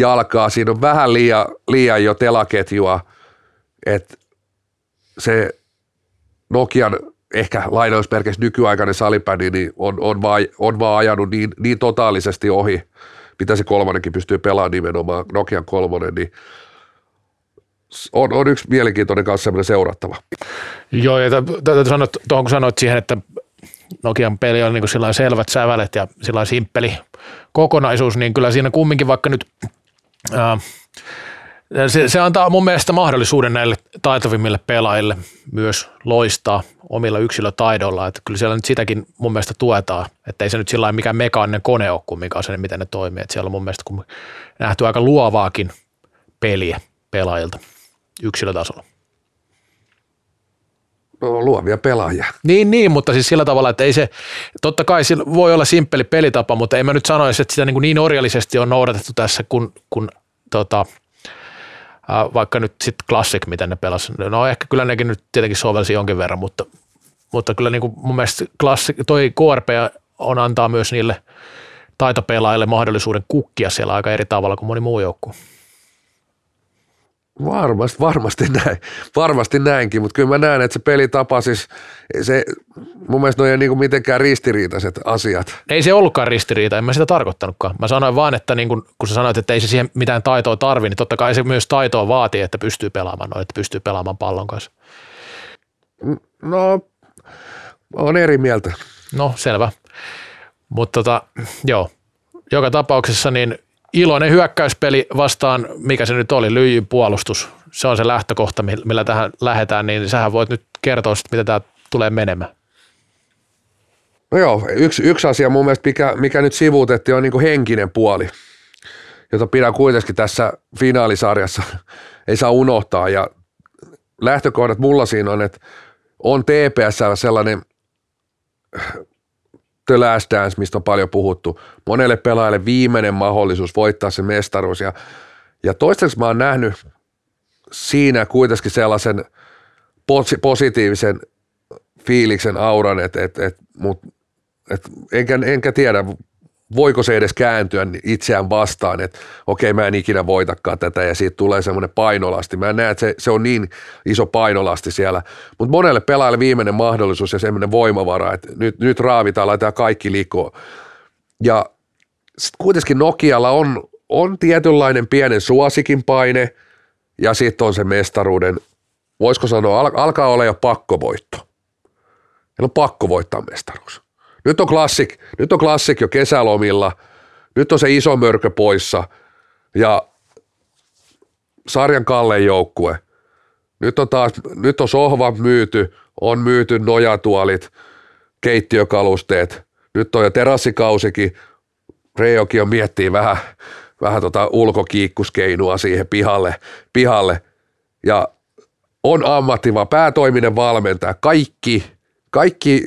jalkaa, siinä on vähän liian, liian jo telaketjua, että se Nokian ehkä lainausmerkeissä nykyaikainen salibändi niin on, on, vaan, on vaan ajanut niin, niin totaalisesti ohi, mitä se kolmonenkin pystyy pelaamaan nimenomaan, Nokian kolmonen, niin on, on yksi mielenkiintoinen kanssa semmoinen seurattava. Joo, ja täytyy sanoa, tuohon kun sanoit siihen, että Nokian peli on niin kuin selvät sävälet ja sillä simppeli kokonaisuus, niin kyllä siinä kumminkin vaikka nyt se, se antaa mun mielestä mahdollisuuden näille taitovimmille pelaajille myös loistaa omilla yksilötaidoilla, että kyllä siellä nyt sitäkin mun mielestä tuetaan, että ei se nyt sillä mikään mekaaninen kone ole kumminkaan se, miten ne toimii, että siellä on mun mielestä nähty aika luovaakin peliä pelaajilta yksilötasolla. Luovia pelaajia. Niin, niin, mutta siis sillä tavalla, että ei se, totta kai sillä voi olla simppeli pelitapa, mutta ei mä nyt sanoisi, että sitä niin, niin orjallisesti on noudatettu tässä, kun, kun tota, vaikka nyt sitten Classic, miten ne pelas. No ehkä kyllä nekin nyt tietenkin sovelsi jonkin verran, mutta, mutta kyllä niin kuin mun mielestä Classic, toi KRP on antaa myös niille taitopelaajille mahdollisuuden kukkia siellä aika eri tavalla kuin moni muu joukkue. Varmasti, varmasti näin. Varmasti näinkin, mutta kyllä mä näen, että se pelitapa siis, se, mun mielestä ne ei ole niin mitenkään ristiriitaiset asiat. Ei se ollutkaan ristiriita, en mä sitä tarkoittanutkaan. Mä sanoin vaan, että niin kun, kun sä sanoit, että ei se siihen mitään taitoa tarvi, niin totta kai se myös taitoa vaatii, että pystyy pelaamaan noin, että pystyy pelaamaan pallon kanssa. No, on eri mieltä. No, selvä. Mutta tota, joo, joka tapauksessa niin iloinen hyökkäyspeli vastaan, mikä se nyt oli, lyijyn puolustus. Se on se lähtökohta, millä tähän lähdetään, niin sähän voit nyt kertoa, sit, mitä tämä tulee menemään. No joo, yksi, yksi asia mun mielestä, mikä, mikä nyt sivuutettiin, on niin henkinen puoli, jota pidän kuitenkin tässä finaalisarjassa, *laughs* ei saa unohtaa. Ja lähtökohdat mulla siinä on, että on TPS sellainen The Last Dance, mistä on paljon puhuttu. Monelle pelaajalle viimeinen mahdollisuus voittaa se mestaruus. Ja, ja toistaiseksi mä oon nähnyt siinä kuitenkin sellaisen positiivisen fiiliksen auran, että et, et, mut, et, enkä, enkä tiedä, voiko se edes kääntyä itseään vastaan, että okei mä en ikinä voitakaan tätä ja siitä tulee semmoinen painolasti. Mä en näe, että se, se on niin iso painolasti siellä, mutta monelle pelaajalle viimeinen mahdollisuus ja semmoinen voimavara, että nyt, nyt raavitaan, laitetaan kaikki likoon. Ja sitten kuitenkin Nokialla on, on tietynlainen pienen suosikin paine ja sitten on se mestaruuden, voisiko sanoa, al, alkaa olla jo pakkovoitto. Heillä on pakko voittaa mestaruus. Nyt on klassik, nyt on klassik jo kesälomilla, nyt on se iso mörkö poissa. Ja sarjan kallein joukkue. Nyt on taas, nyt on sohva myyty, on myyty nojatuolit, keittiökalusteet, nyt on jo terassikausikin, Reijokin on miettii vähän, vähän tota ulkokiikkuskeinua siihen pihalle, pihalle. Ja on ammattiva, päätoiminen valmentaja, kaikki, kaikki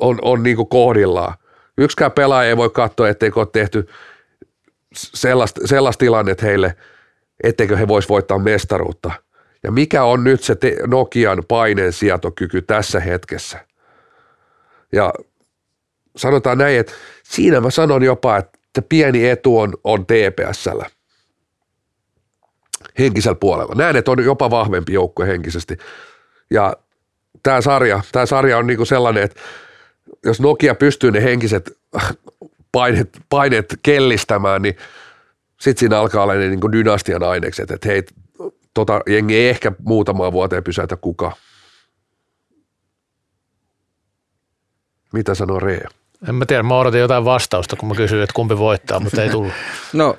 on, on niin kuin kohdillaan. Yksikään pelaaja ei voi katsoa, etteikö ole tehty sellaista, sellaista tilannetta heille, etteikö he voisi voittaa mestaruutta. Ja mikä on nyt se te- Nokian paineen sietokyky tässä hetkessä? Ja sanotaan näin, että siinä mä sanon jopa, että pieni etu on, on TPSllä henkisellä puolella. Näen, että on jopa vahvempi joukkue henkisesti. Ja tämä sarja, tämä sarja on niinku sellainen, että jos Nokia pystyy ne henkiset paineet, paineet kellistämään, niin sitten siinä alkaa olla ne niin dynastian ainekset, että hei, tota jengi ei ehkä muutamaan vuoteen pysäytä kukaan. Mitä sanoo Rea? En mä tiedä, mä odotin jotain vastausta, kun mä kysyin, että kumpi voittaa, mutta ei tullut. *laughs* No,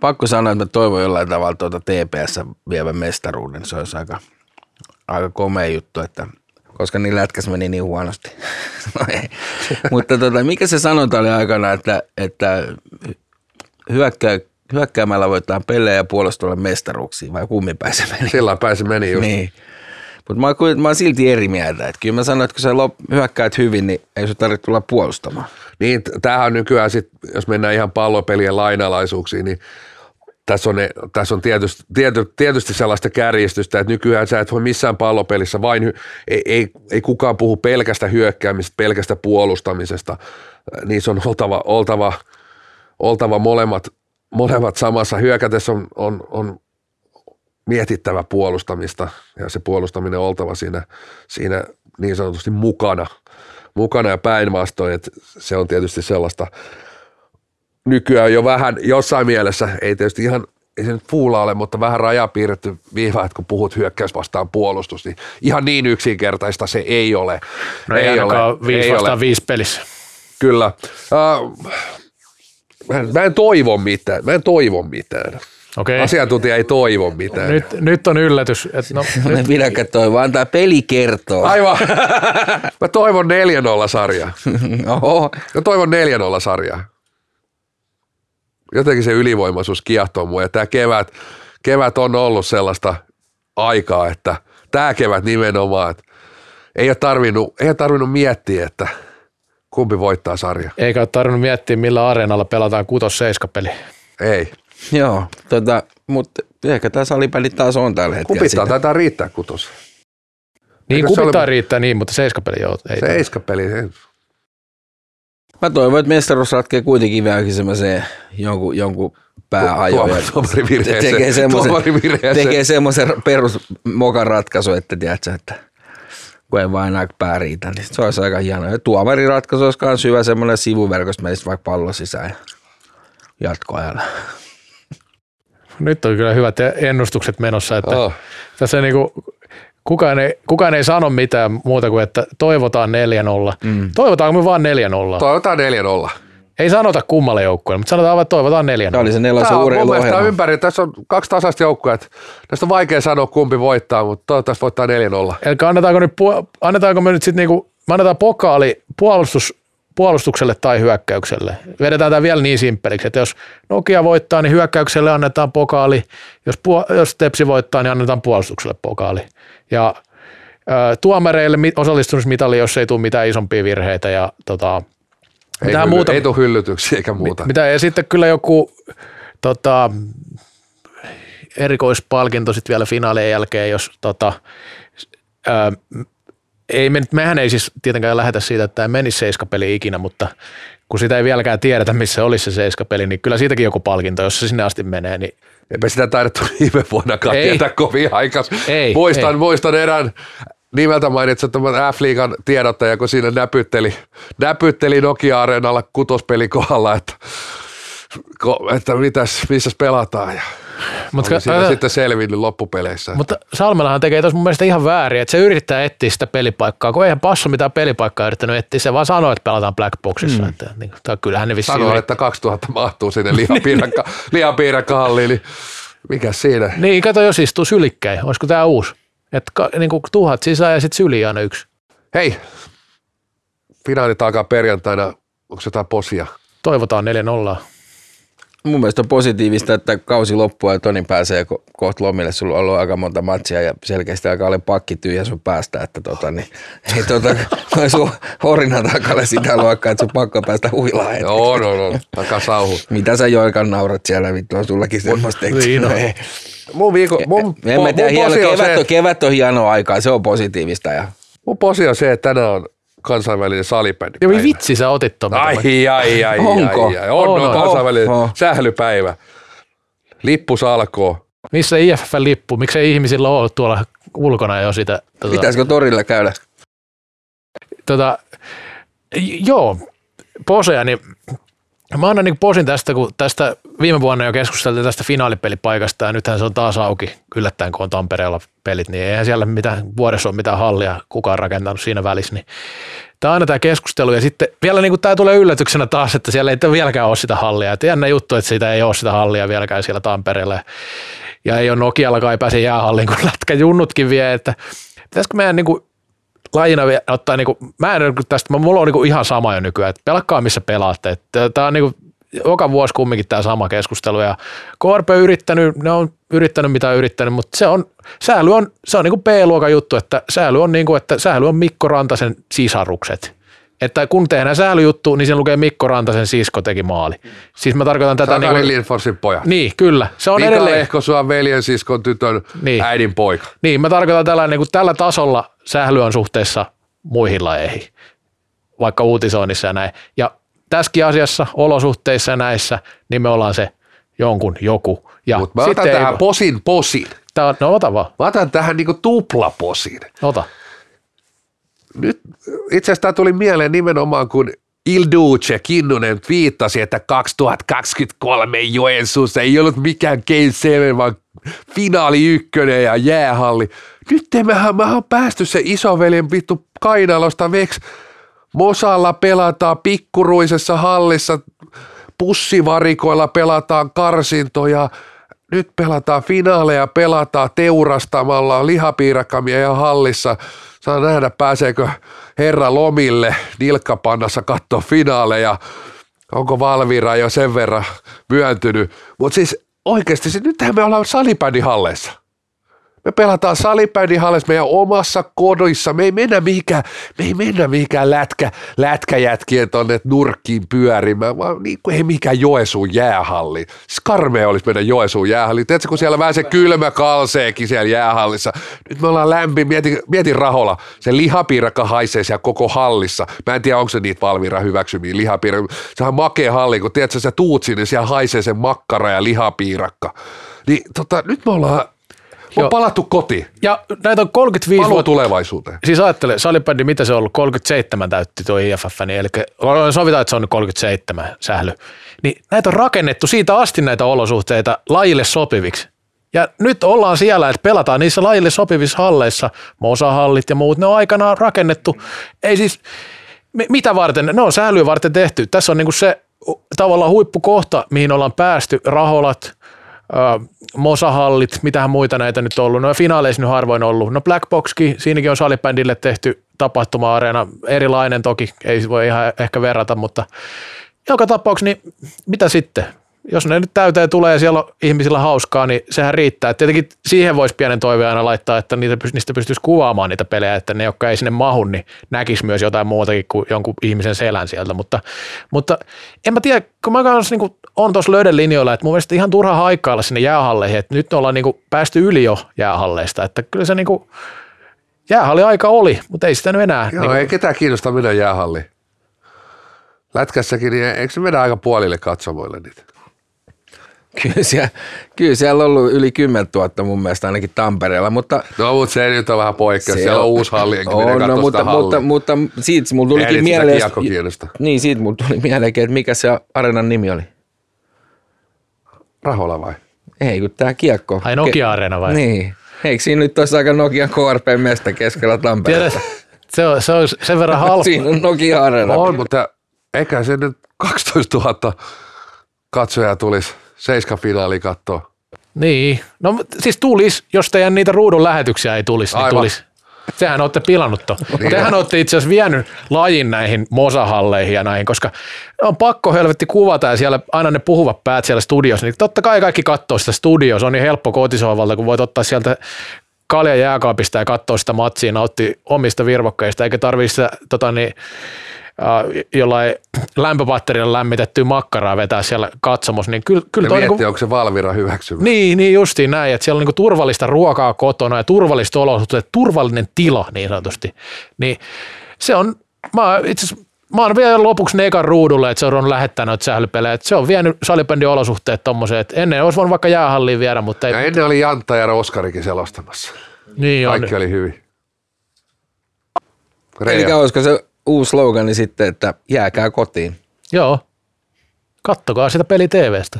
pakko sanoa, että mä toivon jollain tavalla tuota TPS vievän mestaruuden. Se olisi aika, aika komea juttu, että koska niin lätkäs meni niin huonosti. *laughs* no ei. Mutta tota, mikä se sanonta oli aikana, että, että hyökkää, hyökkäämällä voitetaan pelejä ja puolustolla mestaruuksia, vai kummin pääse meni? Sillä pääse meni just. Niin. Mutta mä, oon, mä oon silti eri mieltä. Että kyllä mä sanoin, että kun sä lop, hyökkäät hyvin, niin ei sun tarvitse tulla puolustamaan. Niin, tämähän on nykyään sit, jos mennään ihan pallopelien lainalaisuuksiin, niin tässä on, ne, tässä on tietysti, tiety, tietysti sellaista kärjistystä, että nykyään sä et voi missään pallopelissä vain, ei, ei, ei kukaan puhu pelkästä hyökkäämisestä, pelkästä puolustamisesta. Niissä on oltava, oltava, oltava molemmat, molemmat samassa. Hyökätessä on, on, on mietittävä puolustamista ja se puolustaminen on oltava siinä, siinä niin sanotusti mukana, mukana ja päinvastoin, että se on tietysti sellaista – nykyään jo vähän jossain mielessä, ei tietysti ihan, ei se nyt fuula ole, mutta vähän rajapiirretty viiva, että kun puhut hyökkäys vastaan puolustus, niin ihan niin yksinkertaista se ei ole. No ei, ei ole, viisi ei vastaan ole. viisi pelissä. Kyllä. Uh, mä, en, mä en toivo mitään. Mä en toivo mitään. Okay. Asiantuntija ei toivo mitään. Nyt, nyt on yllätys. Että no, *laughs* nyt... Pidäkö toivo, antaa peli kertoa. Aivan. *laughs* Mä toivon 4-0 sarjaa. *laughs* Oho. Mä toivon 4-0 sarjaa. Jotenkin se ylivoimaisuus kiehtoo mua ja tämä kevät, kevät on ollut sellaista aikaa, että tämä kevät nimenomaan, että ei ole tarvinnut, ei ole tarvinnut miettiä, että kumpi voittaa sarja. Eikä ole tarvinnut miettiä, millä areenalla pelataan 6-7 peli. Ei. Joo, tota, mutta ehkä tämä salipeli taas on tällä hetkellä. Kupittaa taitaa riittää kutos. Niin, kupittaa oli... riittää niin, mutta seiskapeli joo. Ei seiskapeli, ei. Mä toivon, että mestaruus ratkee kuitenkin vähän semmoiseen jonkun, jonkun pääajo. Tekee semmoisen, tekee semmoisen perusmokan ratkaisu, että tiedätkö, että kun ei vain aika pää riitä, niin se olisi aika hieno. Ja tuomariratkaisu olisi myös hyvä semmoinen sivuverkosta meistä vaikka pallo sisään ja jatkoajalla nyt on kyllä hyvät ennustukset menossa, että oh. tässä niin kuin, kukaan, ei, kukaan ei sano mitään muuta kuin, että toivotaan 4-0. Mm. Toivotaanko me vaan 4-0? Toivotaan 4-0. Ei sanota kummalle joukkueelle, mutta sanotaan vaan, että toivotaan 4 Tämä oli se nelosen urheiluohjelma. Tämä ympäri. Tässä on kaksi tasaista joukkoa. Tästä on vaikea sanoa, kumpi voittaa, mutta toivottavasti voittaa 4-0. Eli annetaanko, nyt, annetaanko me nyt sitten niinku, me annetaan pokaali puolustus puolustukselle tai hyökkäykselle. Vedetään tämä vielä niin simppeliksi, että jos Nokia voittaa, niin hyökkäykselle annetaan pokaali. Jos, puol- jos Tepsi voittaa, niin annetaan puolustukselle pokaali. Ja ä, tuomareille osallistumismitali, jos ei tule mitään isompia virheitä. Ja, tota, ei, hylly, muuta, ei tule hyllytyksiä eikä muuta. Mitä, ja sitten kyllä joku tota, erikoispalkinto sitten vielä finaalien jälkeen, jos tota, ää, ei me, mehän ei siis tietenkään lähetä siitä, että tämä menisi seiskapeli ikinä, mutta kun sitä ei vieläkään tiedetä, missä olisi se seiskapeli, niin kyllä siitäkin joku palkinto, jos se sinne asti menee. Niin... Eipä sitä taidettu viime vuonnakaan ei. tietää kovin aikas. Ei, muistan, ei. muistan erään nimeltä mainitsettavan F-liigan tiedottaja, kun siinä näpytteli, näpytteli Nokia-areenalla kutospeli kohdalla, että, että mitäs, missä pelataan. Ja mutta siinä ää, sitten selvinnyt loppupeleissä. Mutta Salmelahan tekee tuossa mun mielestä ihan väärin, että se yrittää etsiä sitä pelipaikkaa, kun eihän Passo mitään pelipaikkaa yrittänyt etsiä, se vaan sanoo, että pelataan Black Boxissa. Mm. Että, niin, tai kyllähän ne vissiin Sanoo, että 2000 mahtuu sinne lihapiirakka, *laughs* lihapiirakkahalliin, niin mikä siinä? Niin, kato jos istuu sylikkäin, olisiko tämä uusi? Että niin kuin tuhat sisään ja sitten syli aina yksi. Hei, finaalit alkaa perjantaina, onko jotain posia? Toivotaan 4-0 mun mielestä on positiivista, että kausi loppuu ja Toni pääsee ko- kohta lomille. Sulla on ollut aika monta matsia ja selkeästi alkaa olla pakki tyhjä sun päästä, että tota, niin, ei tota, *laughs* sun horina takalle sitä luokkaa, että sun pakko päästä huilaan. Joo, no, no, takaa sauhu. Mitä sä Joikan naurat siellä, vittu on sullakin semmoista niin, no. Mun viikko, mun, en mä tiedä, hieno, kevät, on, kevät on hieno aikaa, se on positiivista. Ja... Mun posi on se, että tänään on kansainvälinen salibändi. Ja vitsi sä otit ton. Ai, ai, ai, Onko? ai, ai. On, on, on kansainvälinen oh, oh. sählypäivä. Lippu salkoo. Missä IFF-lippu? Miksei ihmisillä ole tuolla ulkona jo sitä? Tuota... Pitäisikö torilla käydä? Tota, joo, poseja, niin Mä annan niin posin tästä, kun tästä viime vuonna jo keskusteltiin tästä finaalipelipaikasta ja nythän se on taas auki yllättäen, kun on Tampereella pelit, niin eihän siellä mitään, vuodessa ole mitään hallia kukaan rakentanut siinä välissä. Niin tämä on aina tämä keskustelu ja sitten vielä niin kuin tämä tulee yllätyksenä taas, että siellä ei vieläkään ole sitä hallia. Että jännä juttu, että siitä ei ole sitä hallia vieläkään siellä Tampereella ja ei ole Nokiallakaan ei pääse jäähalliin, kun *laughs* junnutkin vie, että pitäisikö meidän niin kuin lajina ottaa, niin kuin, mä en tästä, mulla on niin kuin ihan sama jo nykyään, että pelakkaa missä pelaatte. Tämä on niin kuin, joka vuosi kumminkin tämä sama keskustelu ja KRP on yrittänyt, ne on yrittänyt mitä on yrittänyt, mutta se on, sääly on, se on niin kuin B-luokan juttu, että sääly on niin kuin, että sääly on Mikko Rantasen sisarukset. Että kun tehdään säälyjuttu, niin siinä lukee Mikko Rantasen sisko teki maali. Siis mä tarkoitan tätä... Niin kuin, Lindforsin pojat. Niin, kyllä. Se on Mika edelleen... Lehkosua veljen siskon tytön niin. äidin poika. Niin, mä tarkoitan tällä, niin kuin tällä tasolla sähly on suhteessa muihin lajeihin, vaikka uutisoinnissa ja näin. Ja tässäkin asiassa, olosuhteissa ja näissä, niin me ollaan se jonkun joku. Mutta mä otan tähän ei... posin posin. Tää, no ota vaan. Mä otan tähän niinku tuplaposin. Ota. Nyt itse asiassa tämä tuli mieleen nimenomaan, kun Il Duce Kinnunen viittasi, että 2023 Joensuussa ei ollut mikään Game 7, vaan finaali ykkönen ja jäähalli. Nyt mehän, mehän on päästy se isoveljen vittu kainalosta veks. Mosalla pelataan pikkuruisessa hallissa, pussivarikoilla pelataan karsintoja, nyt pelataan finaaleja, pelataan teurastamalla lihapiirakamia ja hallissa. Saa nähdä, pääseekö herra lomille nilkkapannassa katsoa finaaleja. Onko Valvira jo sen verran myöntynyt. Mutta siis oikeasti, siis nythän me ollaan salipädihalleissa. Me pelataan salipädihallissa meidän omassa kodissa. Me ei mennä mihinkään, me ei mennä mihinkään lätkä, lätkäjätkien tonne nurkkiin pyörimään, vaan niin kuin ei mikään Joesuun jäähalli. Siis karmea olisi mennä Joesuun jäähalli. Tiedätkö, kun siellä vähän se kylmä kalseekin siellä jäähallissa. Nyt me ollaan lämpi, mieti, mieti raholla, se lihapiirakka haisee siellä koko hallissa. Mä en tiedä, onko se niitä Valvira hyväksymiä lihapiirakka. Sehän on makea halli, kun tiedätkö, sä tuut sinne, siellä haisee se makkara ja lihapiirakka. Niin tota, nyt me ollaan on palattu kotiin. Ja näitä on 35 Paluu vuotta. tulevaisuuteen. Siis ajattele, salibändi, mitä se on ollut, 37 täytti tuo IFF, niin eli sovitaan, että se on nyt 37 sähly. Niin näitä on rakennettu siitä asti näitä olosuhteita lajille sopiviksi. Ja nyt ollaan siellä, että pelataan niissä lajille sopivissa halleissa, Mosahallit ja muut, ne on aikanaan rakennettu. Ei siis, mi- mitä varten, ne on sählyä varten tehty. Tässä on niinku se tavallaan huippukohta, mihin ollaan päästy, raholat, Mosahallit, mitähän muita näitä nyt on ollut. No finaaleissa nyt harvoin ollut. No Black Boxkin, siinäkin on salibändille tehty tapahtuma-areena, erilainen toki, ei voi ihan ehkä verrata, mutta joka tapauksessa, niin mitä sitten? Jos ne nyt täyteen tulee ja siellä on ihmisillä hauskaa, niin sehän riittää. Et tietenkin siihen voisi pienen toiveen aina laittaa, että niitä, niistä pystyisi kuvaamaan niitä pelejä, että ne, jotka ei sinne mahu, niin näkisi myös jotain muutakin kuin jonkun ihmisen selän sieltä. Mutta, mutta en mä tiedä, kun mä kanssa niin on tuossa löydän linjoilla, että mun mielestä ihan turha haikkailla sinne jäähalleihin, että nyt ollaan niin kuin päästy yli jo jäähalleista, että kyllä se niin kuin, jäähalli aika oli, mutta ei sitä nyt enää. Joo, niin kuin, ei ketään kiinnosta mennä jäähalliin. Lätkässäkin, niin eikö se mennä aika puolille katsomoille niitä? Kyllä siellä, kyllä siellä on ollut yli 10 000 mun mielestä ainakin Tampereella, mutta No, mutta se nyt on vähän poikkeus. Se Siellä on on- uusi halli, enkä on, no, mutta, sitä mutta, mutta, siitä mulla tulikin sitä mieleen, niin siitä mulla tuli mieleenkin, että mikä se areenan nimi oli. Rahola vai? Ei, kun tää kiekko. ai Nokia-areena vai? Niin. Eikö siinä nyt olisi aika Nokian KRP mestä keskellä Tampereella? Se on, se on sen verran *laughs* halpa. Siinä on Nokia Arena. On, mutta eikä se nyt 12 000 katsojaa tulisi Seiska finaali katsoa. Niin, no siis tulisi, jos teidän niitä ruudun lähetyksiä ei tulisi, niin Aivan. tulisi. Sehän olette pilannut to. Niin Tehän on. olette itse asiassa vienyt lajin näihin mosahalleihin ja näihin, koska on pakko helvetti kuvata ja siellä aina ne puhuvat päät siellä studiossa, niin totta kai kaikki katsoo sitä studioa, se on niin helppo kotisohvalta, kun voit ottaa sieltä kalja jääkaapista ja katsoa sitä matsia, nauttia omista virvokkeista, eikä tarvitse sitä tota niin, jollain lämpöpatterilla lämmitettyä makkaraa vetää siellä katsomus, niin kyllä, kyllä toi miettii, niinku, onko se Valvira hyväksymä. niin, niin justiin näin, että siellä on niinku turvallista ruokaa kotona ja turvallista olosuhteet, turvallinen tila niin sanotusti. Niin se on, mä itse Mä oon vielä lopuksi ne ekan ruudulle, että se on lähettänyt noita sählypelejä. Se on vienyt salibändin olosuhteet tommoseen, että ennen olisi voinut vaikka jäähalliin viedä, mutta ei. Ja ennen oli Jantta ja Oskarikin selostamassa. niin on. Kaikki oli hyvin. Eli Reija. olisiko se uusi slogani sitten, että jääkää kotiin? Joo. Kattokaa sitä peli TVstä.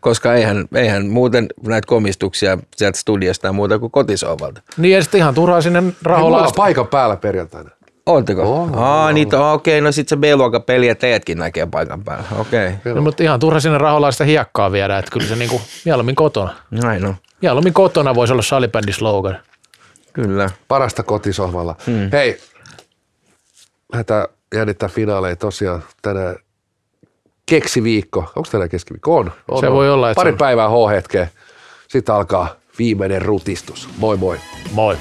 Koska eihän, eihän muuten näitä komistuksia sieltä studiosta ja muuta kuin kotisohvalta. Niin ja sitten ihan turhaa sinne on raholaan. paikan päällä perjantaina. Ootteko? On, Aa, niitä on, okei, no sit se B-luokan peli ja teetkin näkee paikan päällä. Okei, No, mutta ihan turha sinne raholaan sitä hiekkaa viedä, että kyllä se niinku mieluummin kotona. näin on. Mieluummin kotona voisi olla salibändin slogan. Kyllä. Parasta kotisohvalla. Hmm. Hei, lähdetään jännittää finaaleja tosiaan tänään keksiviikko. Onko tänään keskiviikko? On. on Se on. voi olla, että Pari on. päivää H-hetkeä. Sitten alkaa viimeinen rutistus. Moi moi. Moi.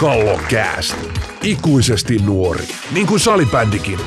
Kallokääst. Ikuisesti nuori, niin kuin salibändikin.